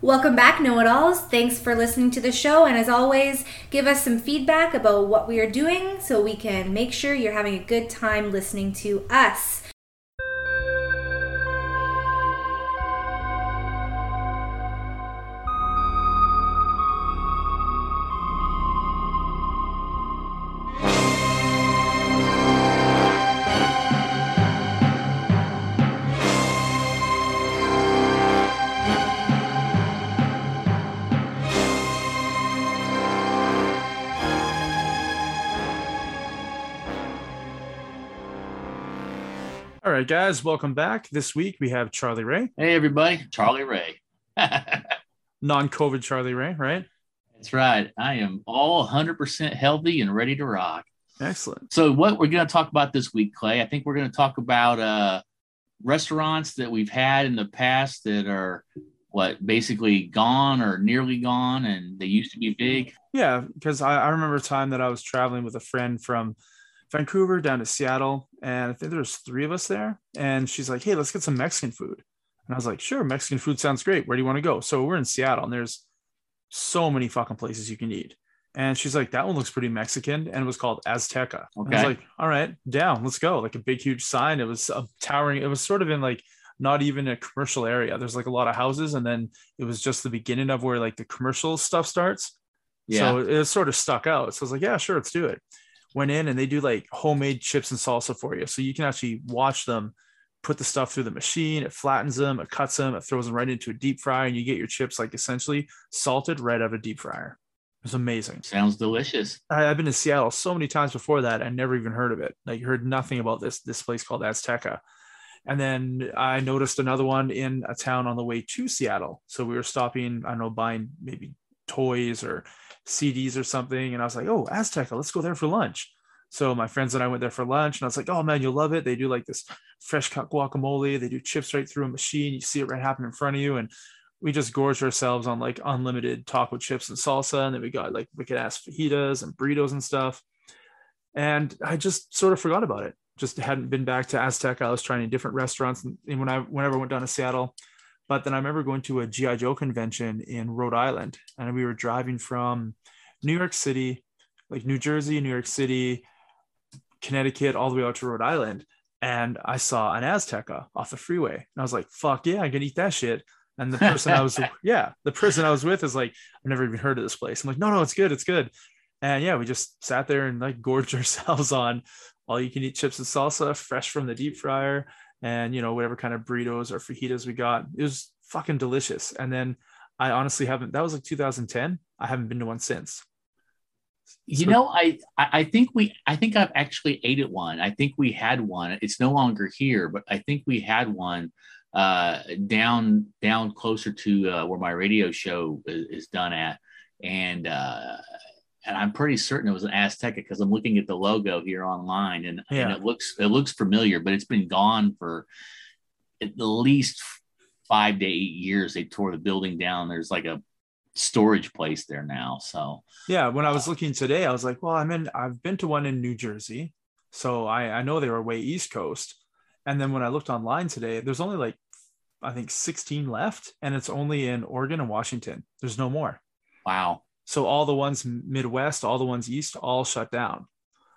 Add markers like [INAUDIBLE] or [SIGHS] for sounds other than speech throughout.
Welcome back, Know It Alls. Thanks for listening to the show. And as always, give us some feedback about what we are doing so we can make sure you're having a good time listening to us. Right, guys, welcome back. This week we have Charlie Ray, Hey, everybody, Charlie Ray. [LAUGHS] non COVID Charlie Ray, right? That's right. I am all 100% healthy and ready to rock. Excellent. So, what we're going to talk about this week, Clay, I think we're going to talk about uh, restaurants that we've had in the past that are what basically gone or nearly gone, and they used to be big. Yeah, because I, I remember a time that I was traveling with a friend from Vancouver down to Seattle, and I think there's three of us there. And she's like, "Hey, let's get some Mexican food." And I was like, "Sure, Mexican food sounds great. Where do you want to go?" So we're in Seattle, and there's so many fucking places you can eat. And she's like, "That one looks pretty Mexican," and it was called Azteca. And I Okay. was like, "All right, down, let's go." Like a big, huge sign. It was a towering. It was sort of in like not even a commercial area. There's like a lot of houses, and then it was just the beginning of where like the commercial stuff starts. Yeah. So it was sort of stuck out. So I was like, yeah, sure, let's do it. Went in and they do like homemade chips and salsa for you. So you can actually watch them put the stuff through the machine. It flattens them, it cuts them, it throws them right into a deep fryer, and you get your chips like essentially salted right out of a deep fryer. It's amazing. Sounds delicious. I, I've been to Seattle so many times before that. I never even heard of it. Like heard nothing about this this place called Azteca. And then I noticed another one in a town on the way to Seattle. So we were stopping, I don't know, buying maybe toys or CDs or something. And I was like, oh, Azteca, let's go there for lunch. So my friends and I went there for lunch, and I was like, oh man, you'll love it. They do like this fresh cut guacamole. They do chips right through a machine. You see it right happen in front of you. And we just gorged ourselves on like unlimited taco chips and salsa. And then we got like wicked ass fajitas and burritos and stuff. And I just sort of forgot about it. Just hadn't been back to Azteca. I was trying different restaurants and when I whenever I went down to Seattle. But then I remember going to a GI Joe convention in Rhode Island, and we were driving from New York City, like New Jersey, New York City, Connecticut, all the way out to Rhode Island. And I saw an Azteca off the freeway. And I was like, fuck yeah, I can eat that shit. And the person I was, [LAUGHS] [LAUGHS] yeah, the person I was with is like, I've never even heard of this place. I'm like, no, no, it's good. It's good. And yeah, we just sat there and like gorged [LAUGHS] ourselves on all you can eat chips and salsa fresh from the deep fryer and, you know, whatever kind of burritos or fajitas we got. It was fucking delicious. And then I honestly haven't, that was like 2010. I haven't been to one since. You So- know, I, I think we I think I've actually ate at one. I think we had one. It's no longer here, but I think we had one uh down down closer to uh, where my radio show is, is done at, and uh and I'm pretty certain it was an Azteca because I'm looking at the logo here online, and, and it looks it looks familiar, but it's been gone for at least five to eight years. They tore the building down. There's like a storage place there now, so. Yeah, when I was looking today, I was like, well, I'm in, I've been to one in New Jersey. So I, I know they were way East Coast. And then when I looked online today, there's only like, I think 16 left, and it's only in Oregon and Washington. There's no more. Wow. So all the ones Midwest, all the ones East, all shut down.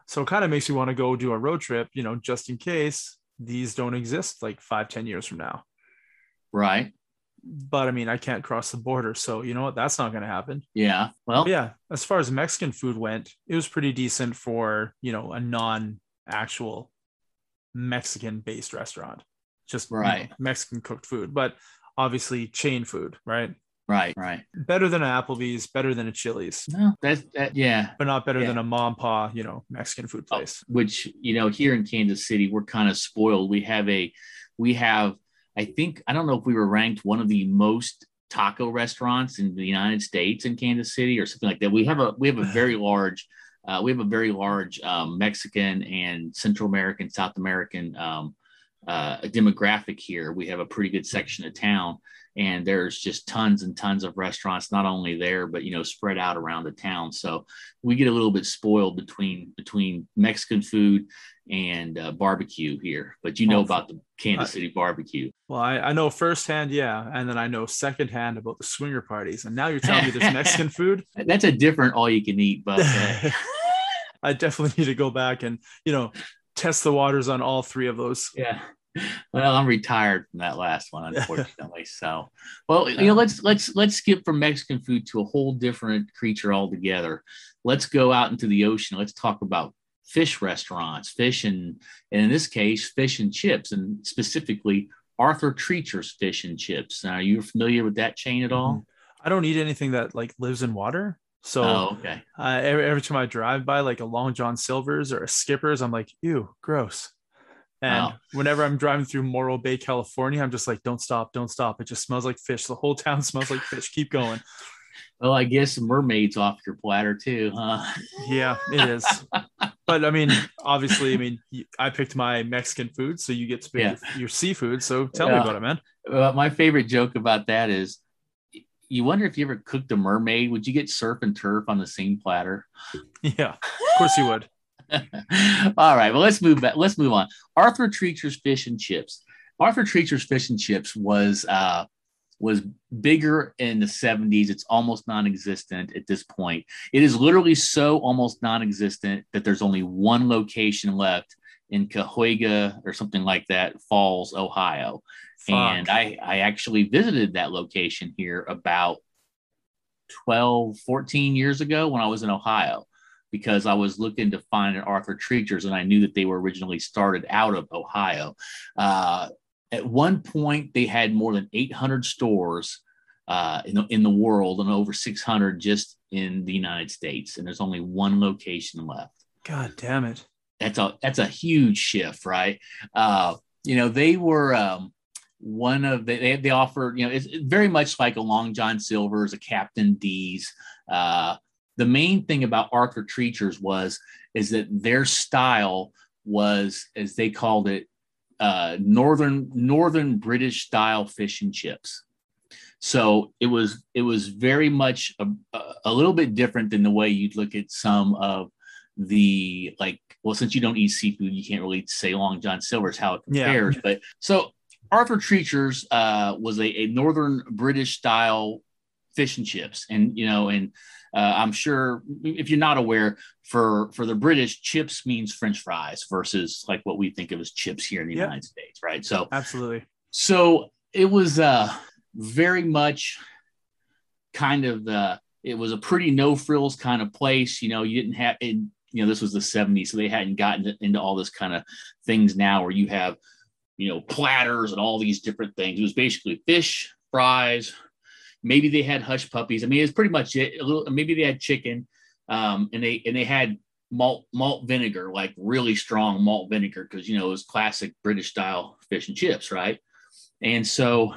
So it kind of makes you want to go do a road trip, you know, just in case these don't exist like five, ten years from now. Right. But I mean, I can't cross the border. So you know what? That's not going to happen. Yeah. Well, But yeah, as far as Mexican food went, it was pretty decent for, you know, a non actual Mexican based restaurant. Just you know, Right. Mexican cooked food, but obviously chain food, right? Right. Right. Better than an Applebee's, better than a Chili's, No, that's that. Yeah. but not better Yeah. than a mom pa, you know, Mexican food Oh, place. which you know here in Kansas City we're kind of spoiled. We have a we have I think I don't know if we were ranked one of the most taco restaurants in the United States in Kansas City or something like that. We have a we have a very [SIGHS] large uh, we have a very large um, Mexican and Central American South American um, uh, demographic here. We have a pretty good section of town. And there's just tons and tons of restaurants, not only there, but you know, spread out around the town. So we get a little bit spoiled between between Mexican food and uh, barbecue here. But you know Oh, about the Kansas City barbecue. Well, I, I know firsthand, yeah, and then I know secondhand about the swinger parties, and now you're telling me there's Mexican [LAUGHS] food. That's a different all you can eat buffet. [LAUGHS] I definitely need to go back and you know test the waters on all three of those. Yeah. [LAUGHS] Well, I'm retired from that last one, [LAUGHS] unfortunately. so, well, you know, let's let's let's skip from Mexican food to a whole different creature altogether. Let's go out into the ocean. Let's talk about fish restaurants, fish and, and in this case, fish and chips, and specifically Arthur Treacher's Fish and Chips. Now, are you familiar with that chain at all? I don't eat anything that like lives in water. So oh, okay. Uh, every, every time I drive by like a Long John Silver's or a Skipper's, I'm like, ew, gross. And wow. whenever I'm driving through Morro Bay, California, I'm just like, don't stop, don't stop. It just smells like fish. The whole town [LAUGHS] smells like fish. Keep going. Well, I guess mermaids off your platter too, huh? Yeah, it is. but I mean, obviously, I mean, I picked my Mexican food, so you get to pick yeah. your, seafood. So tell me about it, man. Well, my favorite joke about that is you wonder if you ever cooked a mermaid, would you get surf and turf on the same platter? [LAUGHS] Yeah, of course you would. [LAUGHS] All right, well let's move back. Let's move on. Arthur Treacher's Fish and Chips. Arthur Treacher's Fish and Chips was uh, was bigger in the 70s. It's almost non-existent at this point. It is literally so almost non-existent that there's only one location left in Cuyahoga or something like that, Falls, Ohio. Fuck. And I, I actually visited that location here about 12, 14 years ago when I was in Ohio because I was looking to find an Arthur Treacher's and I knew that they were originally started out of Ohio. Uh, at one point, they had more than 800 stores uh, in, the, in the world and over 600 just in the United States. And there's only one location left. God damn it. That's a, that's a huge shift, right? Uh, you know, they were, um, one of the, they, they offer, you know, it's very much like a Long John Silver's, a Captain D's. Uh, the main thing about Arthur Treacher's was is that their style was, as they called it, uh, northern northern British style fish and chips. So it was it was very much a, a little bit different than the way you'd look at some of the like. Well, since you don't eat seafood, you can't really say Long John Silver's how it compares. Yeah. But so Arthur Treacher's uh, was a, a northern British style fish and chips, and you know, and uh, I'm sure if you're not aware, for for the British, chips means French fries versus like what we think of as chips here in the yep. United States, right? So absolutely. So it was uh, very much kind of the. It was a pretty no frills kind of place. You know, you didn't have. It, you know, this was the 70s, so they hadn't gotten into all this kind of things now where you have, you know, platters and all these different things. It was basically fish, fries, Maybe they had hush puppies. I mean, it's pretty much it. A little, maybe they had chicken, um, and they and they had malt malt vinegar, like really strong malt vinegar, because you know it was classic British style fish and chips, right? And so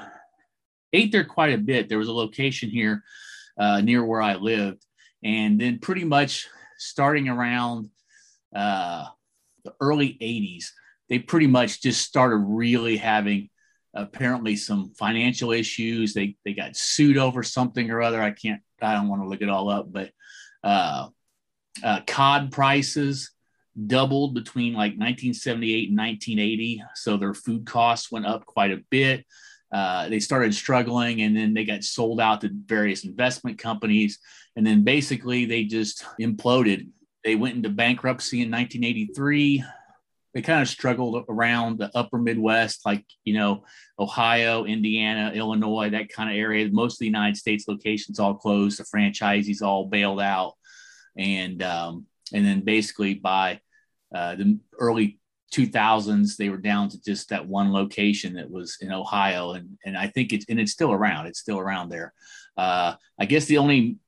ate there quite a bit. There was a location here uh, near where I lived, and then pretty much starting around uh, the early '80s, they pretty much just started really having apparently some financial issues. They they got sued over something or other. I can't. I don't want to look it all up, but uh, uh, cod prices doubled between like 1978 and 1980. So their food costs went up quite a bit. Uh, they started struggling and then they got sold out to various investment companies. And then basically they just imploded. They went into bankruptcy in 1983 they kind of struggled around the upper Midwest, like, you know, Ohio, Indiana, Illinois, that kind of area. Most of the United States locations all closed. The franchisees all bailed out. And, um, and then basically by uh, the early 2000s, they were down to just that one location that was in Ohio. And, and I think it's, and it's still around. It's still around there. Uh, I guess the only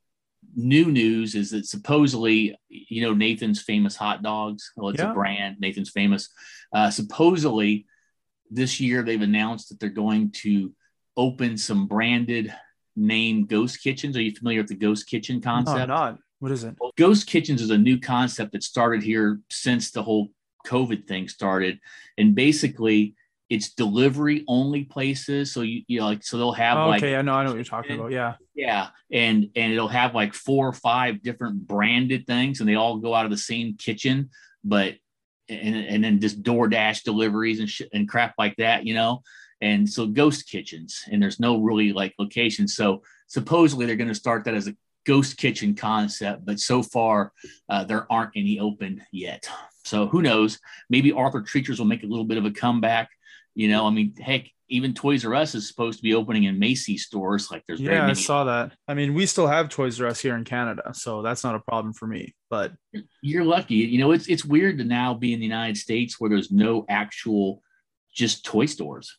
new news is that supposedly, you know, Nathan's famous hot dogs. Well, it's yeah. a brand. Nathan's famous. Uh, supposedly, this year they've announced that they're going to open some branded name ghost kitchens. Are you familiar with the ghost kitchen concept? No, not. What is it? Well, ghost kitchens is a new concept that started here since the whole COVID thing started, and basically it's delivery only places. So you, you know, like so they'll have oh, like okay, I know I know what you're talking about. Yeah. Yeah. And and it'll have like four or five different branded things and they all go out of the same kitchen, but and, and then just DoorDash deliveries and shit and crap like that, you know. and so ghost kitchens, and there's no really like location. So supposedly they're going to start that as a ghost kitchen concept, but so far uh, there aren't any open yet. So who knows? Maybe Arthur Treacher's will make a little bit of a comeback. You know, I mean, heck, even Toys R Us is supposed to be opening in Macy's stores. Like there's yeah, I saw that. I mean, we still have Toys R Us here in Canada, so that's not a problem for me. But you're lucky. You know, it's it's weird to now be in the United States where there's no actual just toy stores.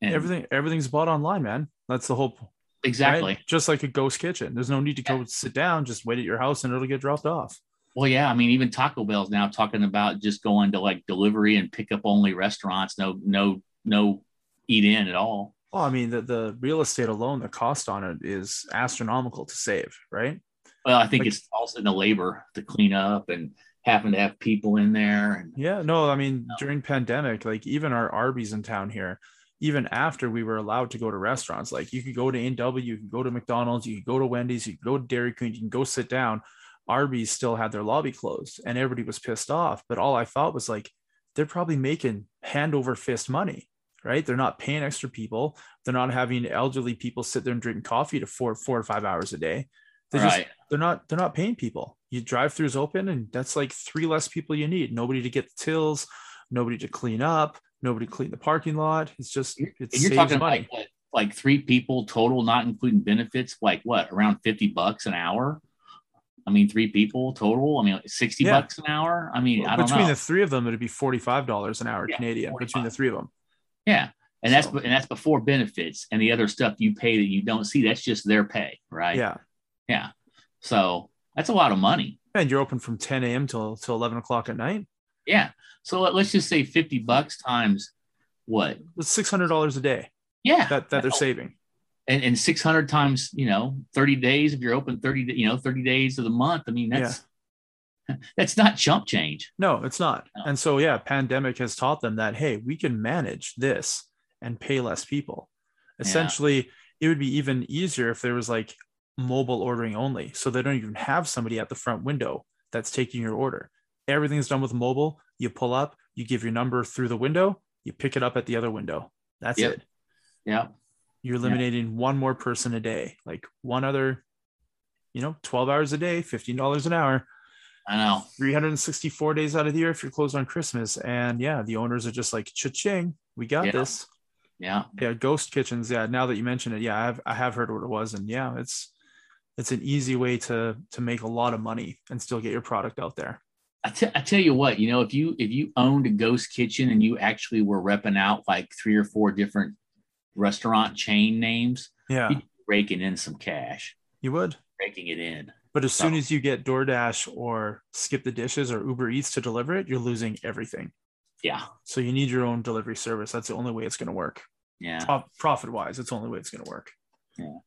And everything everything's bought online, man. That's the whole exactly right? just like a ghost kitchen. There's no need to go sit down, just wait at your house and it'll get dropped off. Well, yeah, I mean, even Taco Bell's now talking about just going to like delivery and pick up only restaurants. No, no, no, eat in at all. Well, I mean, the the real estate alone, the cost on it is astronomical to save, right? Well, I think like, it's also the labor to clean up and having to have people in there. And, yeah, no, I mean, during pandemic, like even our Arby's in town here, even after we were allowed to go to restaurants, like you could go to A&W, you could go to McDonald's, you could go to Wendy's, you could go to Dairy Queen, you can go sit down. Arby's still had their lobby closed and everybody was pissed off. But all I thought was like, they're probably making hand over fist money, right? They're not paying extra people. They're not having elderly people sit there and drink coffee to four, four or five hours a day. They right. just they're not they're not paying people. You drive throughs open and that's like three less people you need. Nobody to get the tills, nobody to clean up, nobody to clean the parking lot. It's just it's you're talking money. Like, like three people total, not including benefits, like what, around 50 bucks an hour? I mean, three people total. I mean, sixty yeah. bucks an hour. I mean, I between know. the three of them, it'd be forty-five dollars an hour yeah, Canadian 45. between the three of them. Yeah, and so. that's and that's before benefits and the other stuff you pay that you don't see. That's just their pay, right? Yeah, yeah. So that's a lot of money. And you're open from ten a.m. till till eleven o'clock at night. Yeah. So let's just say fifty bucks times what? It's six hundred dollars a day. Yeah, that that they're saving and, and 600 times you know 30 days if you're open 30 you know 30 days of the month i mean that's yeah. [LAUGHS] that's not chump change no it's not no. and so yeah pandemic has taught them that hey we can manage this and pay less people essentially yeah. it would be even easier if there was like mobile ordering only so they don't even have somebody at the front window that's taking your order everything's done with mobile you pull up you give your number through the window you pick it up at the other window that's yep. it yeah you're eliminating yeah. one more person a day, like one other, you know, 12 hours a day, $15 an hour. I know. 364 days out of the year if you're closed on Christmas. And yeah, the owners are just like, cha-ching, we got yeah. this. Yeah. Yeah. Ghost kitchens. Yeah. Now that you mention it, yeah, I've, I have heard what it was. And yeah, it's, it's an easy way to, to make a lot of money and still get your product out there. I, t- I tell you what, you know, if you, if you owned a ghost kitchen and you actually were repping out like three or four different restaurant chain names, yeah, raking in some cash. You would raking it in. But as so. soon as you get DoorDash or Skip the Dishes or Uber Eats to deliver it, you're losing everything. Yeah. So you need your own delivery service. That's the only way it's going to work. Yeah. Pro- profit wise, it's the only way it's going to work. Yeah.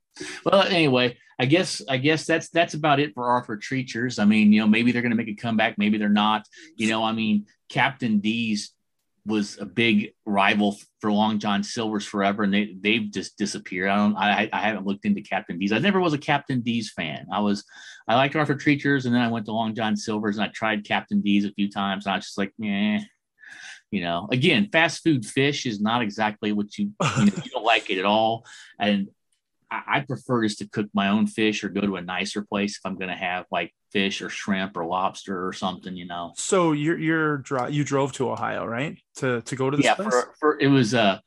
Well, anyway, I guess I guess that's that's about it for Arthur Treachers. I mean, you know, maybe they're going to make a comeback, maybe they're not. You know, I mean, Captain D's was a big rival for Long John Silver's forever, and they they've just disappeared. I don't. I I haven't looked into Captain D's. I never was a Captain D's fan. I was I liked Arthur Treachers, and then I went to Long John Silver's, and I tried Captain D's a few times, and I was just like, yeah. You know, again, fast food fish is not exactly what you you, know, you don't like it at all, and I, prefer just to cook my own fish or go to a nicer place if I'm going to have like fish or shrimp or lobster or something, you know. So you're you're you drove to Ohio, right? To to go to this yeah, place? For, for it was uh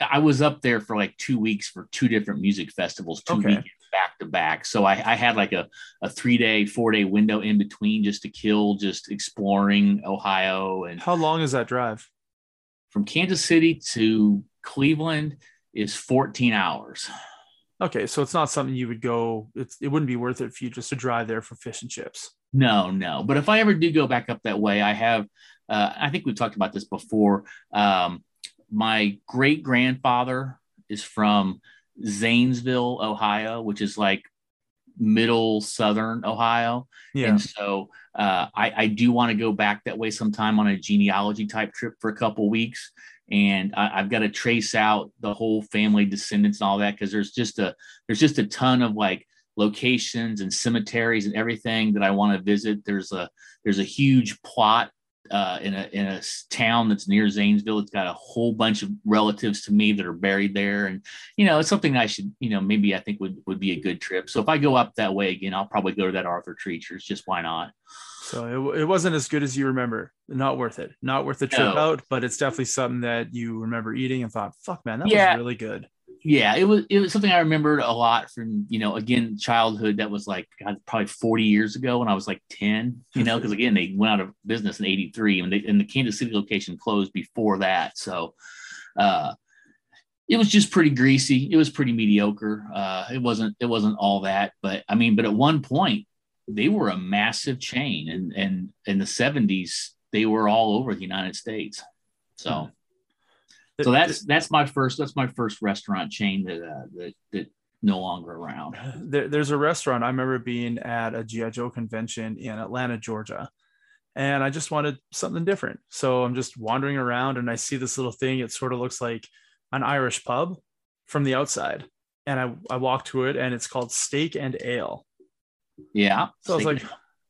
I was up there for like two weeks for two different music festivals, two okay. weekends back to back. So I, I had like a, a three day, four day window in between just to kill, just exploring Ohio. And how long is that drive? From Kansas City to Cleveland is 14 hours. Okay, so it's not something you would go. It's it wouldn't be worth it for you just to drive there for fish and chips. No, no. But if I ever do go back up that way, I have. Uh, I think we've talked about this before. Um, my great grandfather is from Zanesville, Ohio, which is like middle southern Ohio. Yeah. And so uh, I, I do want to go back that way sometime on a genealogy type trip for a couple weeks and I, have got to trace out the whole family descendants and all that because there's just a there's just a ton of like locations and cemeteries and everything that I want to visit. There's a there's a huge plot uh, in a in a town that's near Zanesville. It's got a whole bunch of relatives to me that are buried there, and you know it's something I should you know maybe I think would would be a good trip. So if I go up that way again, I'll probably go to that Arthur Treacher's. Just why not? So it, it wasn't as good as you remember. Not worth it. Not worth the trip No. out, but it's definitely something that you remember eating and thought, "Fuck, man, that Yeah. was really good." yeah, it was it was something I remembered a lot from you know again childhood. That was like God, probably forty years ago when I was like ten. You know, because [LAUGHS] again they went out of business in eighty three, and they and the Kansas City location closed before that. So, uh, it was just pretty greasy. It was pretty mediocre. Uh, it wasn't it wasn't all that, but I mean, but at one point they were a massive chain, and and in the seventies they were all over the United States. So so that's that's my first that's my first restaurant chain that uh, that that no longer around. [SIGHS] there, there's a restaurant I remember being at a GI Joe convention in Atlanta, Georgia, and I just wanted something different. So I'm just wandering around and I see this little thing. It sort of looks like an Irish pub from the outside, and I I walk to it and it's called Steak and Ale. Yeah. So I was like,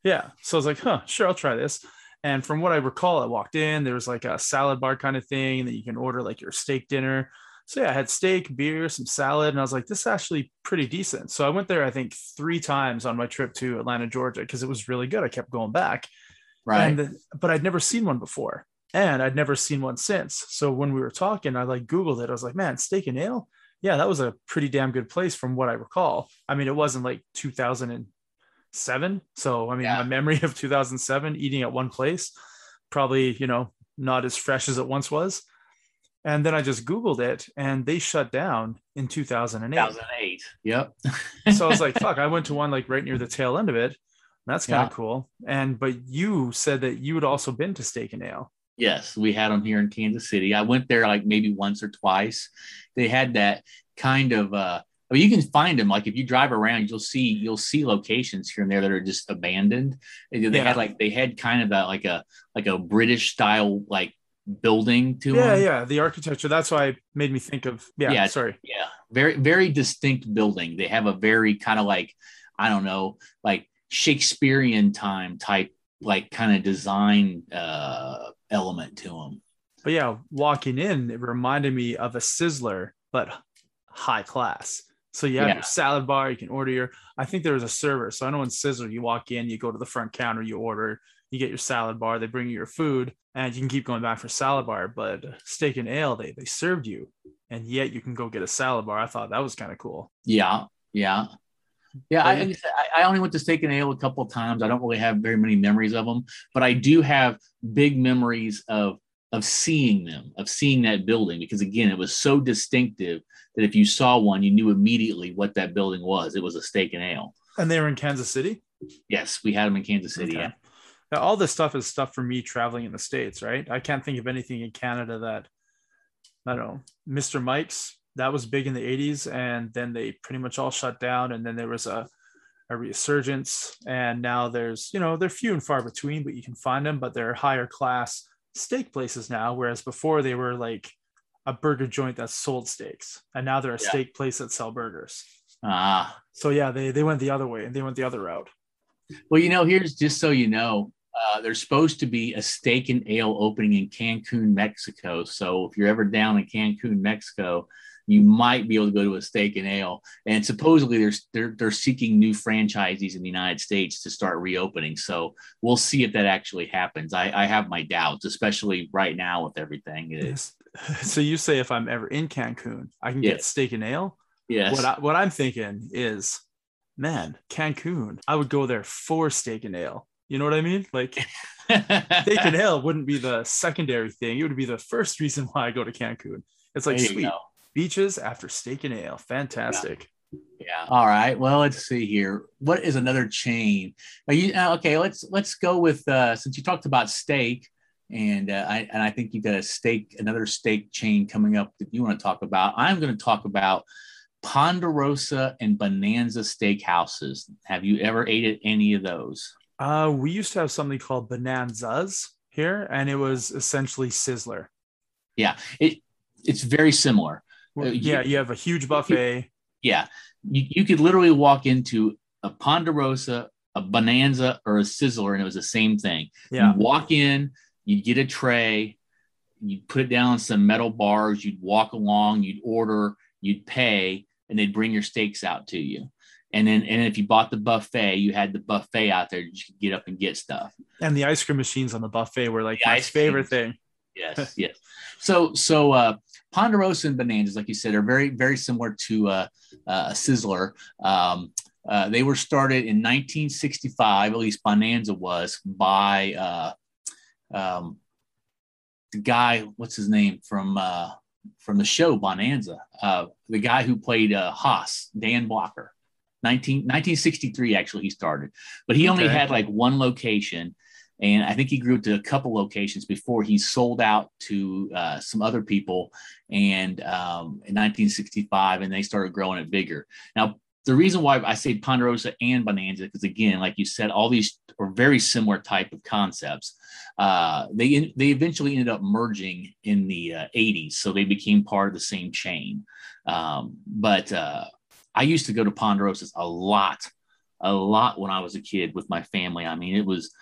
yeah. So I was like, huh, sure, I'll try this. And from what I recall, I walked in, there was like a salad bar kind of thing that you can order like your steak dinner. So yeah, I had steak, beer, some salad, and I was like, this is actually pretty decent. So I went there, I think, three times on my trip to Atlanta, Georgia, because it was really good. I kept going back. right. And but I'd never seen one before. And I'd never seen one since. So when we were talking, I like Googled it. I was like, man, steak and ale. Yeah, that was a pretty damn good place from what I recall. I mean, it wasn't like 2007. So, I mean, Yeah. my memory of 2007 eating at one place, probably, you know, not as fresh as it once was. And then I just Googled it and they shut down in 2008. 2008. Yep. [LAUGHS] so I was [LAUGHS] like, fuck, I went to one like right near the tail end of it. That's kind Yeah. of cool. And, but you said that you had also been to Steak and Ale. Yes, we had them here in Kansas City. I went there like maybe once or twice. They had that kind of uh I mean, you can find them like if you drive around, you'll see you'll see locations here and there that are just abandoned. They, they Yeah. had like they had kind of that like a like a British style like building to Yeah, them. yeah. Yeah. The architecture. That's why it made me think of. Yeah, Yeah. sorry. Yeah, very very distinct building. They have a very kind of like I don't know, like Shakespearean time type like kind of design uh element to them. But yeah, walking in, it reminded me of a Sizzler, but high class. So you have Yeah. your salad bar, you can order your. I think there was a server. So I know in Sizzler, you walk in, you go to the front counter, you order, you get your salad bar, they bring you your food, and you can keep going back for salad bar. But steak and ale, they they served you, and yet you can go get a salad bar. I thought that was kind of cool. Yeah, yeah, yeah. I, I I I only went to Steak and Ale a couple of times. I don't really have very many memories of them, but I do have big memories of of seeing them, of seeing that building, because again, it was so distinctive that if you saw one, you knew immediately what that building was. It was a Steak and Ale. And they were in Kansas City. Yes, we had them in Kansas City. Okay. Yeah. Now, all this stuff is stuff for me traveling in the states, right? I can't think of anything in Canada that I don't know. Mr. Mike's that was big in the '80s, and then they pretty much all shut down, and then there was a a resurgence, and now there's you know they're few and far between, but you can find them, but they're higher class steak places now, whereas before they were like a burger joint that sold steaks, and now they're a Yeah. steak place that sell burgers. Ah, So yeah, they they went the other way, and they went the other route. Well, you know, here's just so you know, uh, there's supposed to be a steak and ale opening in Cancun, Mexico. So if you're ever down in Cancun, Mexico, you might be able to go to a steak and ale. And supposedly there's they're they're seeking new franchisees in the United States to start reopening. So we'll see if that actually happens. I, I have my doubts, especially right now with everything. It's, [LAUGHS] So you say if I'm ever in Cancun, I can Yeah. get steak and ale. yes. What I, what I'm thinking is, man, Cancun. I would go there for steak and ale. You know what I mean? Like [LAUGHS] steak and ale wouldn't be the secondary thing. It would be the first reason why I go to Cancun. It's like sweet go. Beaches after steak and ale. Fantastic. Yeah. All right. Well, let's see here. What is another chain? Are you uh, okay? Let's let's go with uh, since you talked about steak, and uh, I and I think you got a steak, another steak chain coming up that you want to talk about. I'm going to talk about Ponderosa and Bonanza Steakhouses. Have you ever ate at any of those? Uh, we used to have something called Bonanzas here, and it was essentially Sizzler. Yeah, it it's very similar. Well, Uh, you- yeah, you have a huge buffet. Yeah, you, you could literally walk into a Ponderosa, a Bonanza, or a Sizzler, and it was the same thing. Yeah. You walk in, you'd get a tray, you'd put it down on some metal bars, you'd walk along, you'd order, you'd pay, and they'd bring your steaks out to you. And then, and if you bought the buffet, you had the buffet out there. You could get up and get stuff. And the ice cream machines on the buffet were like the my favorite thing. Yes, yes. So, so uh, Ponderosa and Bonanzas, like you said, are very, very similar to uh, uh, Sizzler. Um, uh, they were started in 1965, at least Bonanza was, by uh, um, the guy, what's his name from uh, from the show Bonanza, uh, the guy who played uh, Hoss, Dan Blocker. 19, 1963 actually he started, but he only had like one location, and I think he grew to a couple locations before he sold out to uh, some other people, and um, in 1965, and they started growing it bigger. Now the reason why I say Ponderosa and Bonanza, because again, like you said, all these are very similar type of concepts. Uh, they they eventually ended up merging in the uh, 80s, so they became part of the same chain. Um, but uh, I used to go to Ponderosa's a lot, a lot when I was a kid with my family. I mean, it was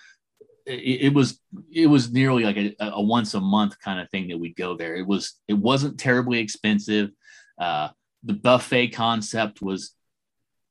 it, was it was nearly like a, a, once a month kind of thing that we'd go there. It was it wasn't terribly expensive. Uh, the buffet concept was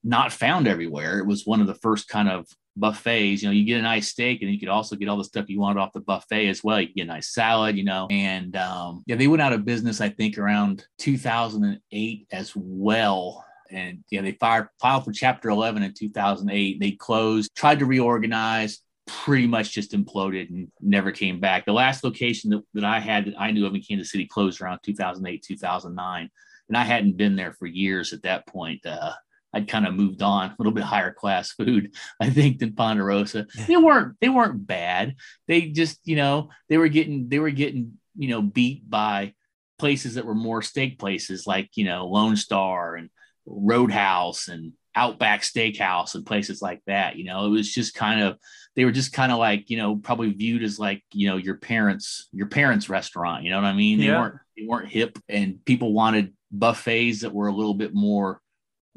not found everywhere. It was one of the first kind of buffets. You know, you get a nice steak and you could also get all the stuff you wanted off the buffet as well. You get a nice salad, you know. And um, yeah, they went out of business, I think, around 2008 as well. And yeah, they fired, filed for Chapter 11 in 2008. They closed, tried to reorganize, pretty much just imploded and never came back. The last location that, that I had that I knew of in Kansas City closed around 2008, 2009. And I hadn't been there for years at that point. Uh, I'd kind of moved on a little bit higher class [LAUGHS] food, I think, than Ponderosa. They weren't they weren't bad. They just, you know, they were getting they were getting, you know, beat by places that were more steak places like, you know, Lone Star and Roadhouse and Outback Steakhouse and places like that. You know, it was just kind of they were just kind of like, you know, probably viewed as like, you know, your parents, your parents' restaurant. You know what I mean? They yeah. weren't they weren't hip and people wanted buffets that were a little bit more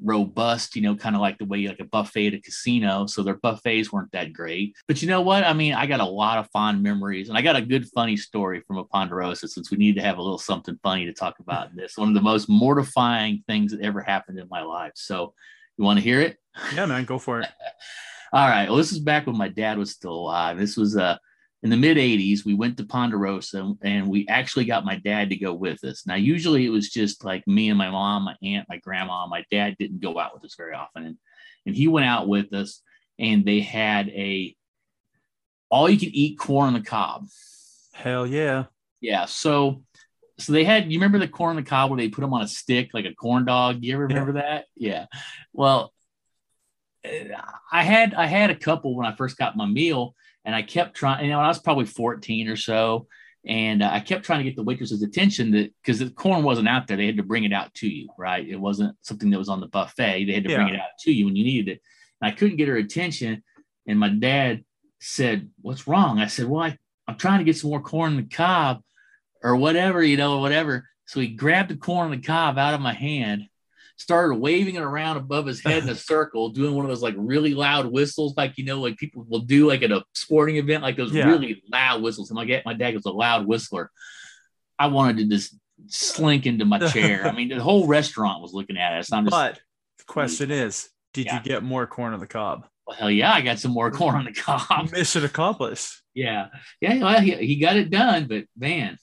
robust, you know, kind of like the way like a buffet at a casino. So their buffets weren't that great. But you know what? I mean, I got a lot of fond memories and I got a good funny story from a Ponderosa since we need to have a little something funny to talk about in this. One of the most mortifying things that ever happened in my life. So you want to hear it? Yeah, man, go for it. [LAUGHS] All right. Well, this is back when my dad was still alive. This was uh in the mid 80s, we went to Ponderosa and we actually got my dad to go with us. Now, usually it was just like me and my mom, my aunt, my grandma. My dad didn't go out with us very often. And, and he went out with us and they had a all you can eat corn on the cob. Hell yeah. Yeah. So, so they had, you remember the corn on the cob where they put them on a stick like a corn dog? You ever remember yeah. that? Yeah. Well, I had, I had a couple when I first got my meal and I kept trying, you know, I was probably 14 or so. And uh, I kept trying to get the waitress's attention that because the corn wasn't out there, they had to bring it out to you, right? It wasn't something that was on the buffet. They had to yeah. bring it out to you when you needed it. And I couldn't get her attention. And my dad said, What's wrong? I said, Well, I, I'm trying to get some more corn in the cob or whatever, you know, whatever. So he grabbed the corn on the cob out of my hand started waving it around above his head in a [LAUGHS] circle, doing one of those like really loud whistles, like you know, like people will do like at a sporting event, like those yeah. really loud whistles. And my dad, my dad was a loud whistler. I wanted to just slink into my [LAUGHS] chair. I mean, the whole restaurant was looking at us. I'm just, but the question mm. is, did yeah. you get more corn on the cob? Well, hell yeah, I got some more corn on the cob. Mission accomplished. [LAUGHS] Yeah, yeah, well, he, he got it done, but man,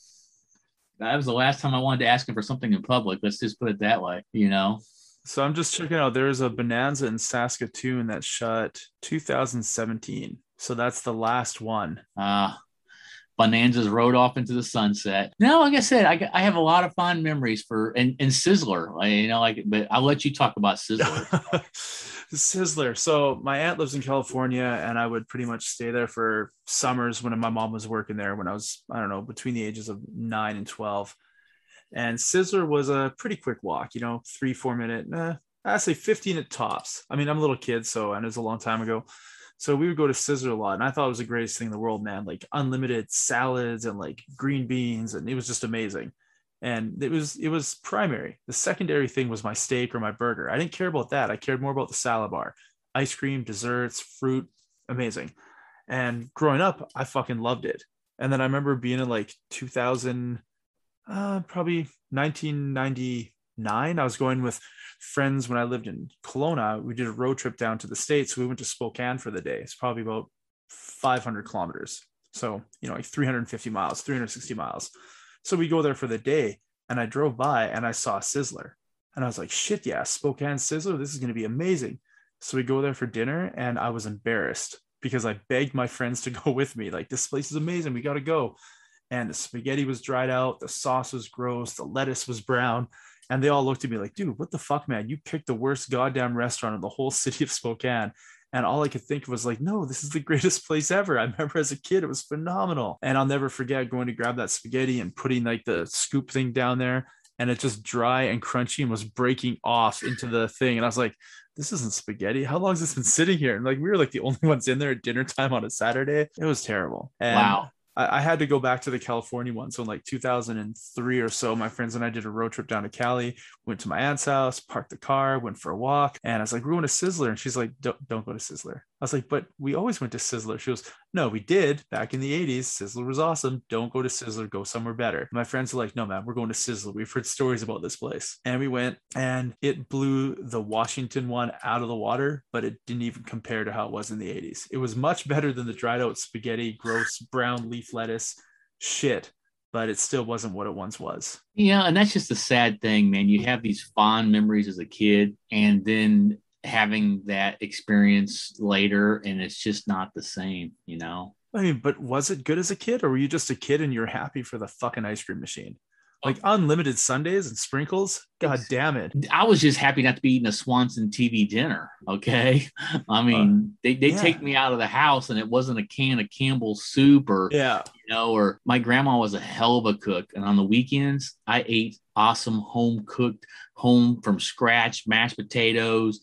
that was the last time I wanted to ask him for something in public. Let's just put it that way, you know. So I'm just checking out. There's a Bonanza in Saskatoon that shut 2017. So that's the last one. Ah, uh, Bonanza's rode off into the sunset. No, like I said, I, I have a lot of fond memories for and, and Sizzler. I, you know, like, but I'll let you talk about Sizzler. [LAUGHS] Sizzler. So my aunt lives in California, and I would pretty much stay there for summers when my mom was working there. When I was, I don't know, between the ages of nine and twelve. And Sizzler was a pretty quick walk, you know, three, four minute, eh, I say 15 at tops. I mean, I'm a little kid, so and it was a long time ago. So we would go to Sizzler a lot, and I thought it was the greatest thing in the world, man. Like unlimited salads and like green beans, and it was just amazing. And it was it was primary. The secondary thing was my steak or my burger. I didn't care about that. I cared more about the salad bar, ice cream, desserts, fruit, amazing. And growing up, I fucking loved it And then I remember being in like 2000, uh, probably 1999. I was going with friends when I lived in Kelowna. We did a road trip down to the States. We went to Spokane for the day. It's probably about 500 kilometers. So, you know, like 350 miles, 360 miles. So we go there for the day. And I drove by and I saw Sizzler. And I was like, shit, yeah, Spokane Sizzler. This is going to be amazing. So we go there for dinner and I was embarrassed because I begged my friends to [LAUGHS] go with me. Like, this place is amazing. We got to go. And the spaghetti was dried out. The sauce was gross. The lettuce was brown. And they all looked at me like, dude, what the fuck, man? You picked the worst goddamn restaurant in the whole [LAUGHS] city of Spokane. And all I could think of was like, no, this is the [LAUGHS] greatest place ever. I remember as a kid, it was phenomenal. And I'll never forget going to grab that spaghetti and putting like the scoop thing down there. And it just dry and crunchy and was breaking off into the thing. And I was like, this isn't spaghetti. How long has this been sitting here? And like we were like the only [LAUGHS] ones in there at dinner time on a Saturday. It was terrible. And wow. I, I had to go back to the California one. So in like 2003 or so, my friends and I did a road trip down to Cali, went to my aunt's house, parked the car, went for a walk. And I was like, we're going to Sizzler. And she's like, don't, don't go to Sizzler. I was like, but we always went to Sizzler. She goes, no, we did back in the 80s. Sizzler was awesome. Don't go to Sizzler. Go somewhere better. My friends are like, no, man, we're going to Sizzler. We've heard stories about this place. And we went and it blew the Washington one out of the water, but it didn't even compare to how it was in the 80s. It was much better than the dried out spaghetti, gross brown leaf lettuce shit but it still wasn't what it once was. Yeah, and that's just a sad thing, man. You have these fond memories as a kid, and then having that experience later and it's just not the same you know? I mean but was it good as a kid or were you just a kid and you're happy for the fucking ice cream machine? Like unlimited sundays and sprinkles? God damn it. I was just happy not to be eating a swanson tv dinner okay? [LAUGHS] I mean uh, they, they yeah. take me out of the house and it wasn't a can of campbell's soup or yeah. you know or my grandma was a hell of a cook. And on the weekends i ate awesome home cooked home from scratch mashed potatoes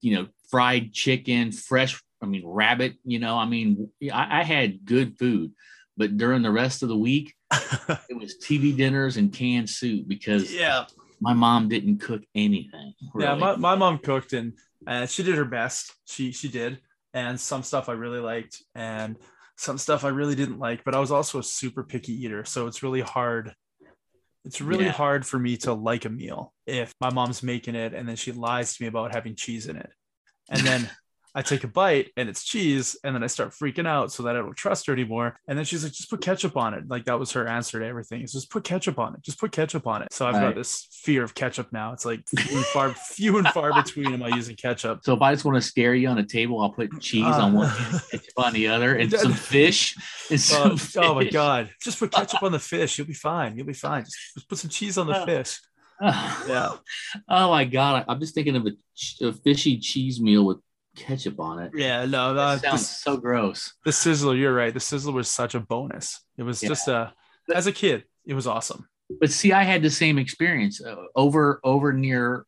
you know, fried chicken, fresh, I mean, rabbit, you know, I mean, I, I had good food, but during the rest of the week, [LAUGHS] it was TV dinners and canned soup because yeah, my mom didn't cook anything. Really. Yeah, my, my mom cooked and uh, she did her best. She she did, and some stuff I really liked, and some stuff I really didn't like. But I was also a super picky eater, so it's really hard it's really yeah. hard for me to like a meal if my mom's making it and then she lies to me about having cheese in it. And then [LAUGHS] I take a bite and it's cheese, and then I start freaking out so that I don't trust her anymore. And then she's like, just put ketchup on it. Like that was her answer to everything. It's just put ketchup on it. Just put ketchup on it. So I've right. got this fear of ketchup now. It's like few and far, few and far between am I using ketchup. So if I just want to scare you on a table, I'll put cheese uh, on one, ketchup on the other, and [LAUGHS] some fish. And uh, some uh, fish. Oh my god! Just put [LAUGHS] ketchup on the fish. You'll be fine. You'll be fine. Just, just put some cheese on the uh, fish. yeah. [LAUGHS] Oh my god! I'm just thinking of a, a fishy cheese meal with ketchup on it. Yeah, no, that sounds so gross. The sizzler, you're right. The sizzler was such a bonus. It was yeah. just a as a kid, it was awesome. But see, I had the same experience uh, over over near